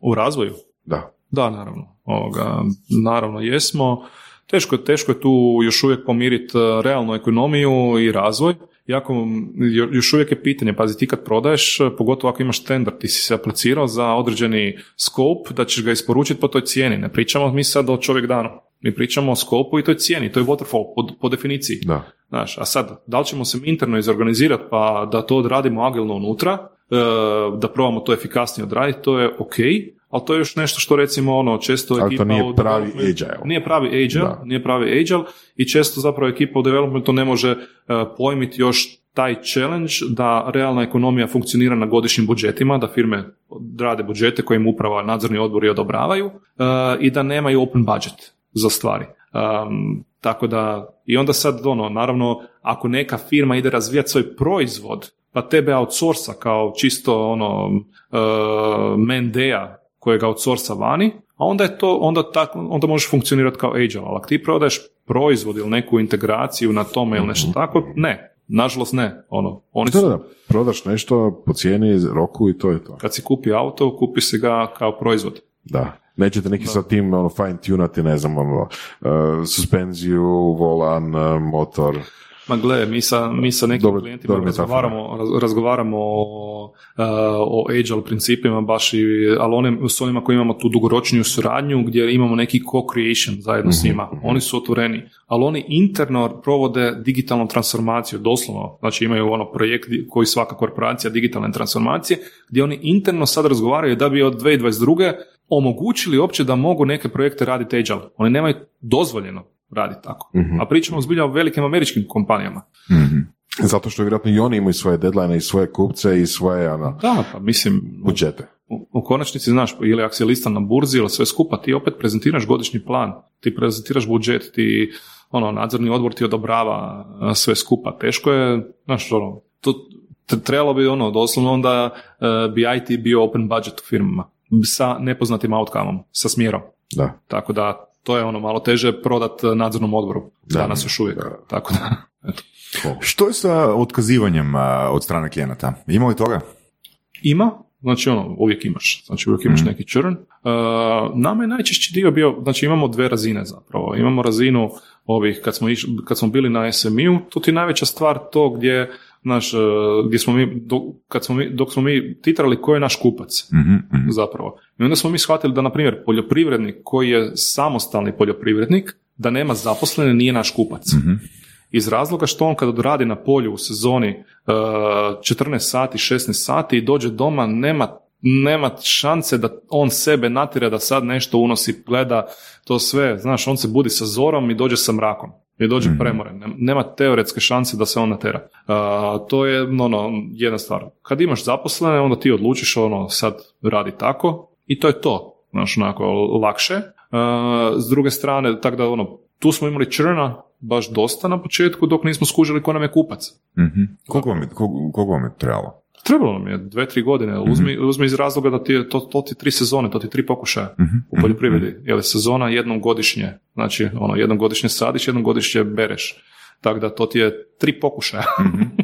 u razvoju Da. Da, naravno. Ovoga, naravno jesmo. Teško je, teško je tu još uvijek pomiriti e, realnu ekonomiju i razvoj. Jako, jo- još uvijek je pitanje, pazi ti kad prodaješ, e, pogotovo ako imaš tender, ti si se aplicirao za određeni scope, da ćeš ga isporučiti po toj cijeni. Ne pričamo mi sad o čovjek danu. Mi pričamo o skopu i toj cijeni, to je waterfall po, po definiciji. Da. Znaš, a sad, da li ćemo se interno izorganizirati pa da to odradimo agilno unutra, e, da probamo to efikasnije odraditi, to je ok, ali to je još nešto što recimo ono često Ali to ekipa nije u pravi agile. Nije pravi agile, Da. nije pravi agile i često zapravo ekipa u developmentu ne može e, pojmiti još taj challenge da realna ekonomija funkcionira na godišnjim budžetima, da firme rade budžete koje im uprava nadzorni odbori odobravaju e, i da nemaju open budget za stvari. Um, tako da, i onda sad, ono, naravno, ako neka firma ide razvijati svoj proizvod, pa tebe outsourca kao čisto, ono, uh, mendeja kojega outsourca vani, a onda je to, onda, tak, onda možeš funkcionirati kao agile, ali ako ti prodaješ proizvod ili neku integraciju na tome ili nešto tako, ne. Nažalost ne, ono, oni su, da, da. Prodaš nešto po cijeni, roku i to je to. kad si kupi auto, kupi se ga kao proizvod. Da. Nećete neki sa tim ono, fine tunati, ne znam, ono, uh, suspenziju, volan, uh, motor. Ma gle, mi sa, mi sa nekim Dobro- klijentima metafora. razgovaramo, raz- razgovaramo o, uh, o agile principima baš i, ali onim, s onima koji imamo tu dugoročniju suradnju gdje imamo neki co-creation zajedno s njima. Oni su otvoreni, ali oni interno provode digitalnu transformaciju, doslovno. Znači imaju ono projekt koji svaka korporacija digitalne transformacije, gdje oni interno sad razgovaraju da bi od 2022. omogućili uopće da mogu neke projekte raditi agile. Oni nemaju dozvoljeno raditi tako. A pričamo zbilja o velikim američkim kompanijama. Zato što vjerojatno i oni imaju svoje deadline i svoje kupce i svoje ono, Da, pa mislim, budžete. u, u konačnici znaš, ili ako si listan na burzi ili sve skupa, ti opet prezentiraš godišnji plan, ti prezentiraš budžet, ti ono, nadzorni odbor ti odobrava sve skupa. Teško je, znaš, ono, to, trebalo bi ono, doslovno onda e, bi IT bio open budget u firmama sa nepoznatim outcomeom, sa smjerom. Da. Tako da, to je ono malo teže prodat e, nadzornom odboru. Danas još uvijek. Tako da, eto. Što je sa otkazivanjem a, od strane klijenata? Ima li toga? Ima, znači ono, uvijek imaš, znači uvijek imaš neki churn. Uh, nama je najčešći dio bio, znači imamo dve razine zapravo. Imamo razinu ovih, kad smo, iš, kad smo bili na SMI-u, tu ti je najveća stvar to gdje, naš, uh, gdje smo mi, dok, kad smo mi, dok smo mi titrali ko je naš kupac, Mhm, mhm. zapravo. I onda smo mi shvatili da, na primjer, poljoprivrednik koji je samostalni poljoprivrednik, da nema zaposlene, nije naš kupac. Iz razloga što on kad radi na polju u sezoni uh, 14 sati, 16 sati i dođe doma, nema nema šanse da on sebe natjera da sad nešto unosi, gleda to sve, znaš, on se budi sa zorom i dođe sa mrakom. I dođe premoren. Nem- Nema teoretske šanse da se on natera. Uh, to je ono, jedna stvar. Kad imaš zaposlene, onda ti odlučiš ono, sad radi tako i to je to. Znaš, onako, lakše. Uh, s druge strane, tako da ono, tu smo imali črna baš dosta na početku dok nismo skužili ko nam je kupac. Mhm. Koliko, vam je, koliko, koliko vam je trebalo? Trebalo nam je dve, tri godine. Uzmi, uzmi iz razloga da ti je to, to ti tri sezone, to ti tri pokušaja u poljoprivredi. Jer je sezona jednom godišnje. Znači, ono, jednom godišnje sadiš, jednom godišnje bereš. Tako da to ti je tri pokušaja.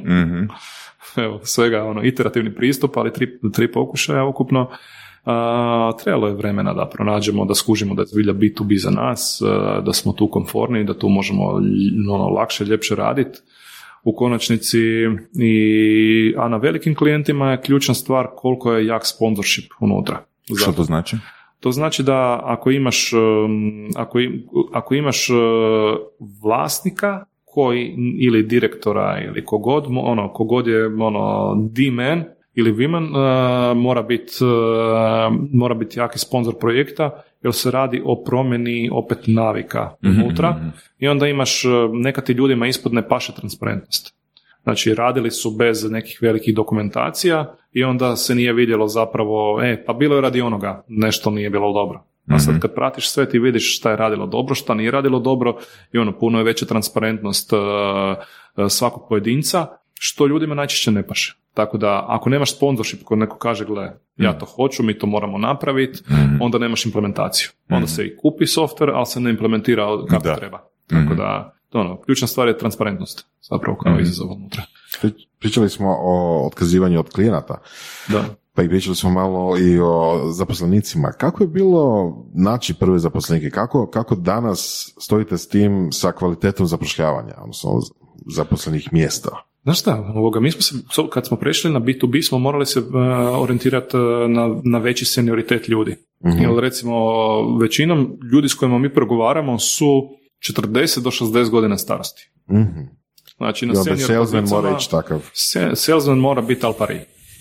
Mhm. Evo, svega ono, iterativni pristup, ali tri, tri pokušaja ukupno. A, trebalo je vremena da pronađemo, da skužimo da je zbilja B2B za nas, a, da smo tu konforni, da tu možemo ono, lakše, ljepše raditi. U konačnici, i, a na velikim klijentima je ključna stvar koliko je jak sponsorship unutra. Što to znači? To znači da ako imaš, um, ako, im- ako imaš uh, vlasnika koji, ili direktora ili kogod, ono, kogod je ono, D-man ili woman, uh, mora biti uh, mora biti jaki sponsor projekta jer se radi o promjeni opet navika unutra i onda imaš, uh, neka ti ljudima ispod ne paše transparentnost. Znači, radili su bez nekih velikih dokumentacija i onda se nije vidjelo zapravo, e, pa bilo je radi onoga, nešto nije bilo dobro. A sad kad pratiš sve ti vidiš šta je radilo dobro, šta nije radilo dobro i ono, puno je veća transparentnost uh, uh, svakog pojedinca, što ljudima najčešće ne paše. Tako da, ako nemaš sponsorship koji neko kaže, gle, ja to hoću, mi to moramo napraviti, onda nemaš implementaciju. Onda se i kupi software, ali se ne implementira kako Da. treba. Tako da, ono, ključna stvar je transparentnost, zapravo kao izazov unutra. Pri- Pričali smo o otkazivanju od klijenata, Da. pa i pričali smo malo i o zaposlenicima. Kako je bilo naći prve zaposlenike? Kako, kako danas stojite s tim sa kvalitetom zapošljavanja, odnosno zaposlenih mjesta? Znaš šta, ovoga, mi smo se, kad smo prešli na B2B smo morali se uh, orijentirati uh, na, na veći senioritet ljudi. Jer recimo većinom ljudi s kojima mi pregovaramo su 40 do 60 godina starosti. Mhm. Znači na senior salesman mora ići takav. Se- salesman mora biti al pari,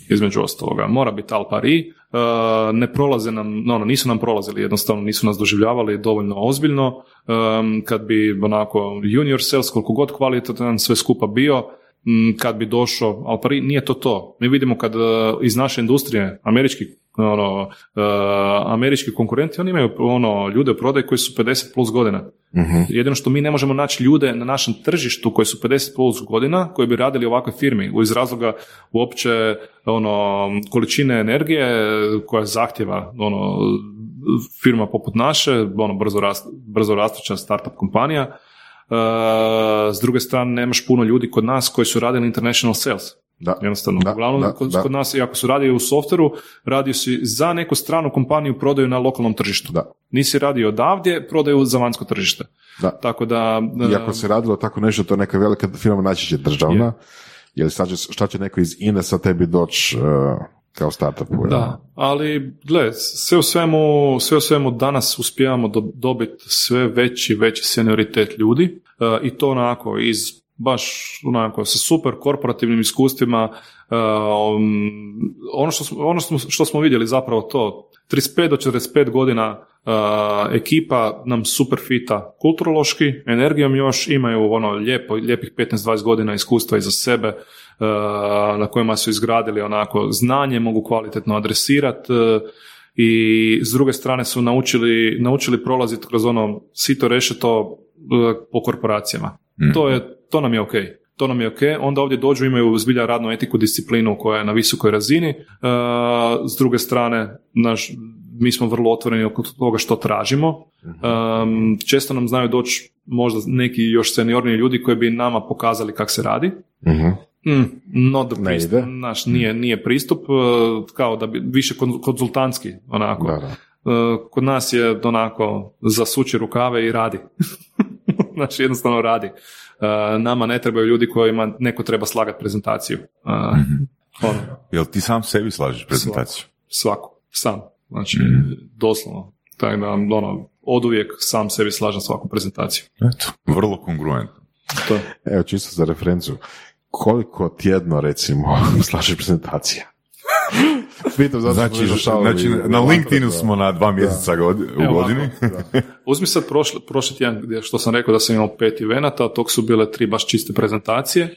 između ostaloga. Mora biti al pari. Uh, ne prolaze nam, no, no, nisu nam prolazili, jednostavno nisu nas doživljavali dovoljno ozbiljno. Um, kad bi onako junior sales, koliko god kvalitetan sve skupa bio, kad bi došao, al pari nije to to. Mi vidimo kad uh, iz naše industrije, američki ono, uh, američki konkurenti, oni imaju ono, ljude u prodaju koji su 50 plus godina. Jedino što mi ne možemo naći ljude na našem tržištu koji su 50 plus godina, koji bi radili u ovakvoj firmi, iz razloga uopće ono, količine energije koja zahtjeva ono, firma poput naše, ono, brzo, rast, brzo rastuća startup kompanija. Uh, s druge strane, nemaš puno ljudi kod nas koji su radili international sales. Da. Jednostavno, Da, uglavnom da, kod, da. kod nas, i ako su radio u softveru, radio si za neku stranu kompaniju prodaju na lokalnom tržištu. Da. Nisi radio odavdje, prodaju za vanjsko tržište. Da. Tako da... I ako se radilo tako nešto, to je neka velika firma najčešće državna, jer sad će, šta će neko iz INE sa tebi doći uh, kao startup? Da, ali gle, sve u svemu, sve u svemu danas uspijevamo do, dobiti sve veći, veći senioritet ljudi e, i to onako iz baš onako sa super korporativnim iskustvima um, ono, što smo, ono što, smo, vidjeli zapravo to 35 do 45 godina e, ekipa nam super fita kulturološki, energijom još imaju ono lijepo, lijepih 15-20 godina iskustva iza sebe na kojima su izgradili onako znanje, mogu kvalitetno adresirati i s druge strane su naučili, naučili prolaziti kroz ono sito rešeto e, po korporacijama. To, je, to nam je ok. To nam je ok. Onda ovdje dođu, imaju zbilja radnu etiku, disciplinu koja je na visokoj razini. S druge strane, naš, mi smo vrlo otvoreni oko toga što tražimo. Um, često nam znaju doći možda neki još seniorniji ljudi koji bi nama pokazali kako se radi. Mhm. Mm, not the Ne pristup, ide. naš, nije, nije pristup, e, kao da bi, više kon- konzultantski, onako. Da, da. E, Kod nas je onako zasuči rukave i radi. znači jednostavno radi. E, Nama ne trebaju ljudi kojima neko treba slagati prezentaciju. E, ono, Jel ti sam sebi slažeš prezentaciju? svako, sam. Znači, doslovno. Tako da, ono, od uvijek sam sebi slažem svaku prezentaciju. Eto, vrlo kongruentno. To. Evo, čisto za referencu. Koliko tjedno, recimo, slažeš prezentacija? Pitam zato Znači, znači na LinkedInu da. smo na dva mjeseca godi- u Evo godini. Uzmi sad prošli, prošli tjedan gdje što sam rekao da sam imao pet evenata, od tog su bile tri baš čiste prezentacije. E,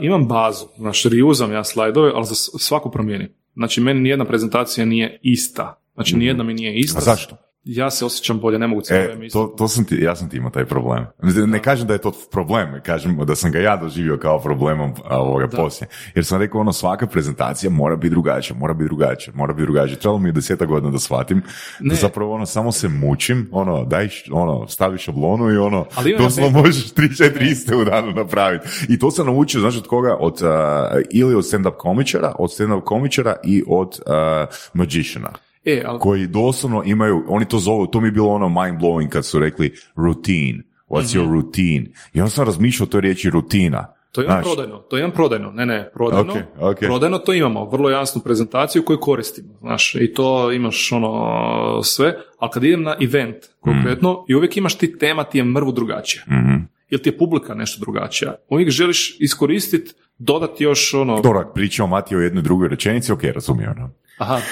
imam bazu, znači reuzam ja slajdove, ali za svaku promijenim. Znači meni nijedna prezentacija nije ista. Znači nijedna mi nije ista. A zašto? Ja se osjećam bolje, ne mogu cijelo E, vrijeme to, to sam ti, ja sam ti imao taj problem. Ne kažem da je to problem, kažem da sam ga ja doživio kao problemom ovoga poslije. Jer sam rekao, ono, svaka prezentacija mora biti drugačija, mora biti drugačija, mora biti drugačija. Trebalo mi je deseta godina da shvatim. Da Ne. zapravo, ono, samo se mučim, ono, daj, ono, stavi šablonu i ono, doslovno neka- možeš tri, četiri iste u danu napraviti. I to sam naučio, znaš od koga? Od, a, ili od stand-up komičara, od stand-up komičara i od a, magiciana E, ali, koji doslovno imaju, oni to zovu, to mi je bilo ono mind blowing kad su rekli routine, what's Mhm. your routine? I onda sam razmišljao o toj riječi rutina. to imam Znaš, prodajno, to imam prodajno, ne ne, prodajno, Ok, ok. prodajno to imamo, vrlo jasnu prezentaciju koju koristimo, znaš, i to imaš ono sve, ali kad idem na event konkretno, i uvijek imaš ti tema, ti je mrvu drugačija. Mhm. Ili ti je publika nešto drugačija. Uvijek želiš iskoristiti, dodati još ono... Dobro, ako pričamo Mati o jednoj drugoj rečenici, ok, razumijem. Aha.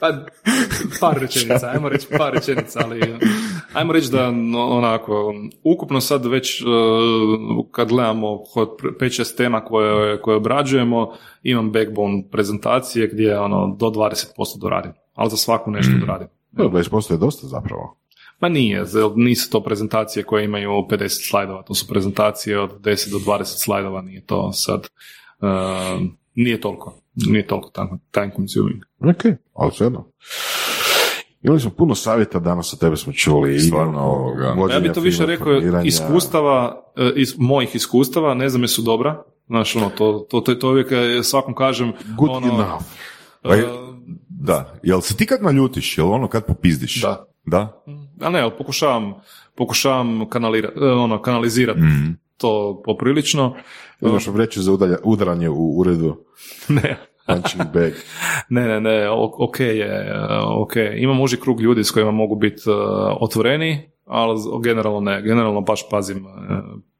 Pa, par rečenica, ajmo reći par rečenica, ali ajmo reći da onako, ukupno sad već uh, kad gledamo kod 5-6 tema koje, koje obrađujemo, imam backbone prezentacije gdje ono do 20% doradim, ali za svaku nešto doradim. Da, 20% je dosta zapravo. Pa nije, nisu to prezentacije koje imaju 50 slajdova, to su prezentacije od 10 do 20 slajdova, nije to sad, uh, nije toliko, nije toliko time, time consuming. Ok, ali svejedno. Imali smo puno savjeta danas od tebe smo čuli. i Stvarno, ovoga. vođenja Ja bih to više rekao formiranja. iskustava, e, iz mojih iskustava, ne znam jesu dobra, znaš ono, to, to, to, to uvijek e, svakom kažem, Good ono, enough. E, Da, jel se ti kad naljutiš, jel ono kad popizdiš? Da. Da? ali ne, ali pokušavam, pokušavam kanalirati, ono, kanalizirati Mhm. To poprilično, Imaš vreću za udalja, udaranje u uredu. ne, Punching bag. Ne, ne, ne, o- ok je, ok. Imam uži krug ljudi s kojima mogu biti e, otvoreni, ali generalno ne, generalno baš pazim. e,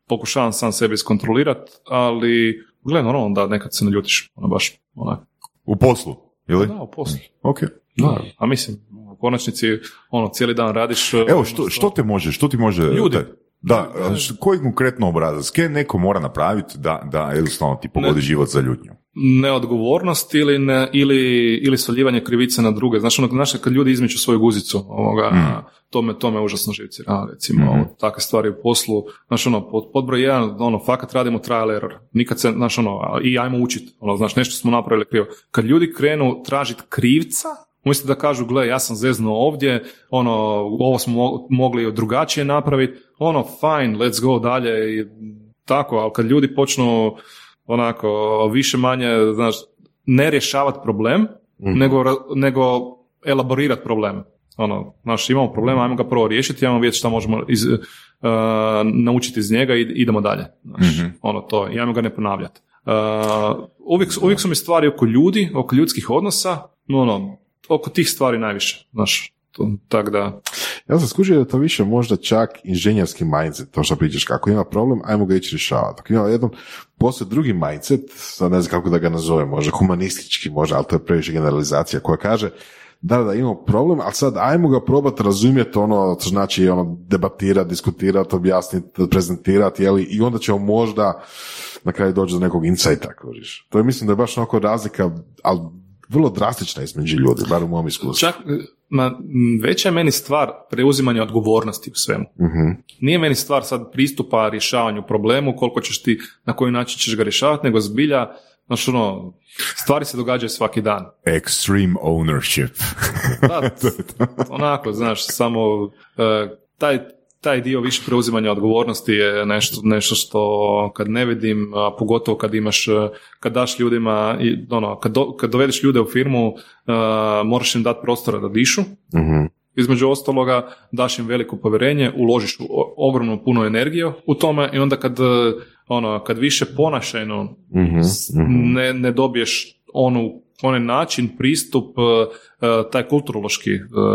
pokušavam sam sebe iskontrolirati, ali gle, normalno da nekad se naljutiš, ono baš, onak. U poslu, ili? Da, u poslu. Ok. Da, a mislim, u konačnici, ono, cijeli dan radiš... e, Evo, što, što te može, što ti može... Ljudi. Da, koji konkretno obrazac? Kaj neko mora napraviti da, da jednostavno ti pogodi Ne. život za ljutnju? neodgovornost ili, ne, ili, ili svaljivanje krivice na druge. Znaš, ono, znaš, kad ljudi izmiču svoju guzicu, ovoga, to, me, to me užasno živcira, recimo, takve stvari u poslu. Znaš, ono, pod, pod broj jedan, ono, fakat radimo trial error. Nikad se, znaš, ono, a- i ajmo učiti. Ono, znaš, nešto smo napravili krivo. Kad ljudi krenu tražiti krivca, umjesto da kažu, gle, ja sam zeznuo ovdje, ono, ovo smo mo- mogli drugačije napraviti, ono, fine, let's go dalje i tako, ali kad ljudi počnu onako više manje, znaš, ne rješavati problem, nego, ra- nego elaborirati problem. Ono, znaš, imamo problem, ajmo ga prvo riješiti, ajmo vidjeti šta možemo iz, uh, naučiti iz njega i idemo dalje. Znaš, ono to, i ajmo ga ne ponavljati. Uh, uvijek, uvijek su mi stvari oko ljudi, oko ljudskih odnosa, no, ono, oko tih stvari najviše, znaš, to, tak da, Ja sam skužio da to više možda čak inženjerski mindset, to što pričaš, kako ima problem, ajmo ga ići rješavati. Dok ima jedan postoji drugi mindset, sad ne znam kako da ga nazovem, možda humanistički, možda, ali to je previše generalizacija, koja kaže da, da, imamo problem, ali sad ajmo ga probati razumjeti ono, to znači ono, debatirati, diskutirati, objasniti, prezentirati, jeli, i onda ćemo možda na kraju doći do nekog insighta, kužiš. To je, mislim da je baš onako razlika, ali vrlo drastična između ljudi, bar u mom iskustvu. čak, ma, veća je meni stvar preuzimanja odgovornosti u svemu. Nije meni stvar sad pristupa rješavanju problemu, koliko ćeš ti, na koji način ćeš ga rješavati, nego zbilja, znaš ono, stvari se događaju svaki dan. Extreme ownership. Da, onako, znaš, samo e, taj, taj dio više preuzimanja odgovornosti je nešto, nešto što kad ne vidim, a pogotovo kad imaš, e, kad daš ljudima, i, ono, kad, do- kad dovedeš ljude u firmu, e, moraš im dati prostora da dišu, između ostaloga daš im veliko povjerenje, uložiš u- ogromnu puno energiju u tome i onda kad, e, ono, kad više ponašajno s- ne, ne dobiješ onu, onaj način, pristup, taj kulturološki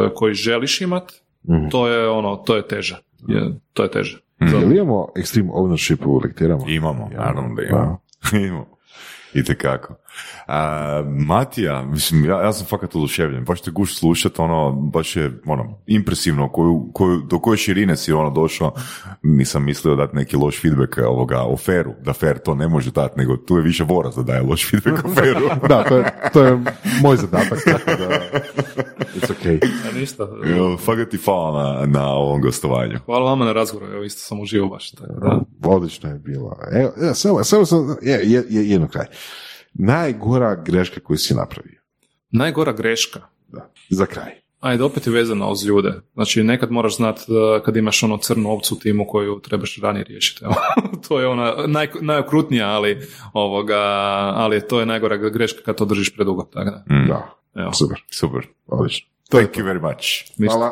koji želiš imat, to je ono, to je teže. Je, to je teže. Jel imamo extreme ownership u lektirama? Imamo, naravno da imamo. imamo. I tekako. A, Matija, mislim, ja, ja sam fakat oduševljen, baš te guš slušat, ono, baš je, ono, impresivno, koju, koju, do koje širine si ono došao, nisam mislio dati neki loš feedback ovoga, o Feru, da Fer to ne može dati, nego tu je više Voras da daje loš feedback o Feru. da, to je, to je moj zadatak, tako da it's okay. A ništa. Fakat ti hvala na, na ovom gostovanju. Hvala vama na razgovoru, evo isto sam uživao baš. Tako da. Odlično je bilo. Evo, evo, samo, samo sam, je, je, je, jedno kraj. Najgora greška koju si napravio. Najgora greška. Da. Za kraj. Ajde, opet je vezano uz ljude. Znači, nekad moraš znati da kad imaš ono crnu ovcu u timu koju trebaš ranije riješiti. To je ona naj, najokrutnija, ali, ovoga, ali to je najgora greška kad to držiš predugo. Tako da, Da, evo, super, Super. odlično. Thank you very much. Hvala.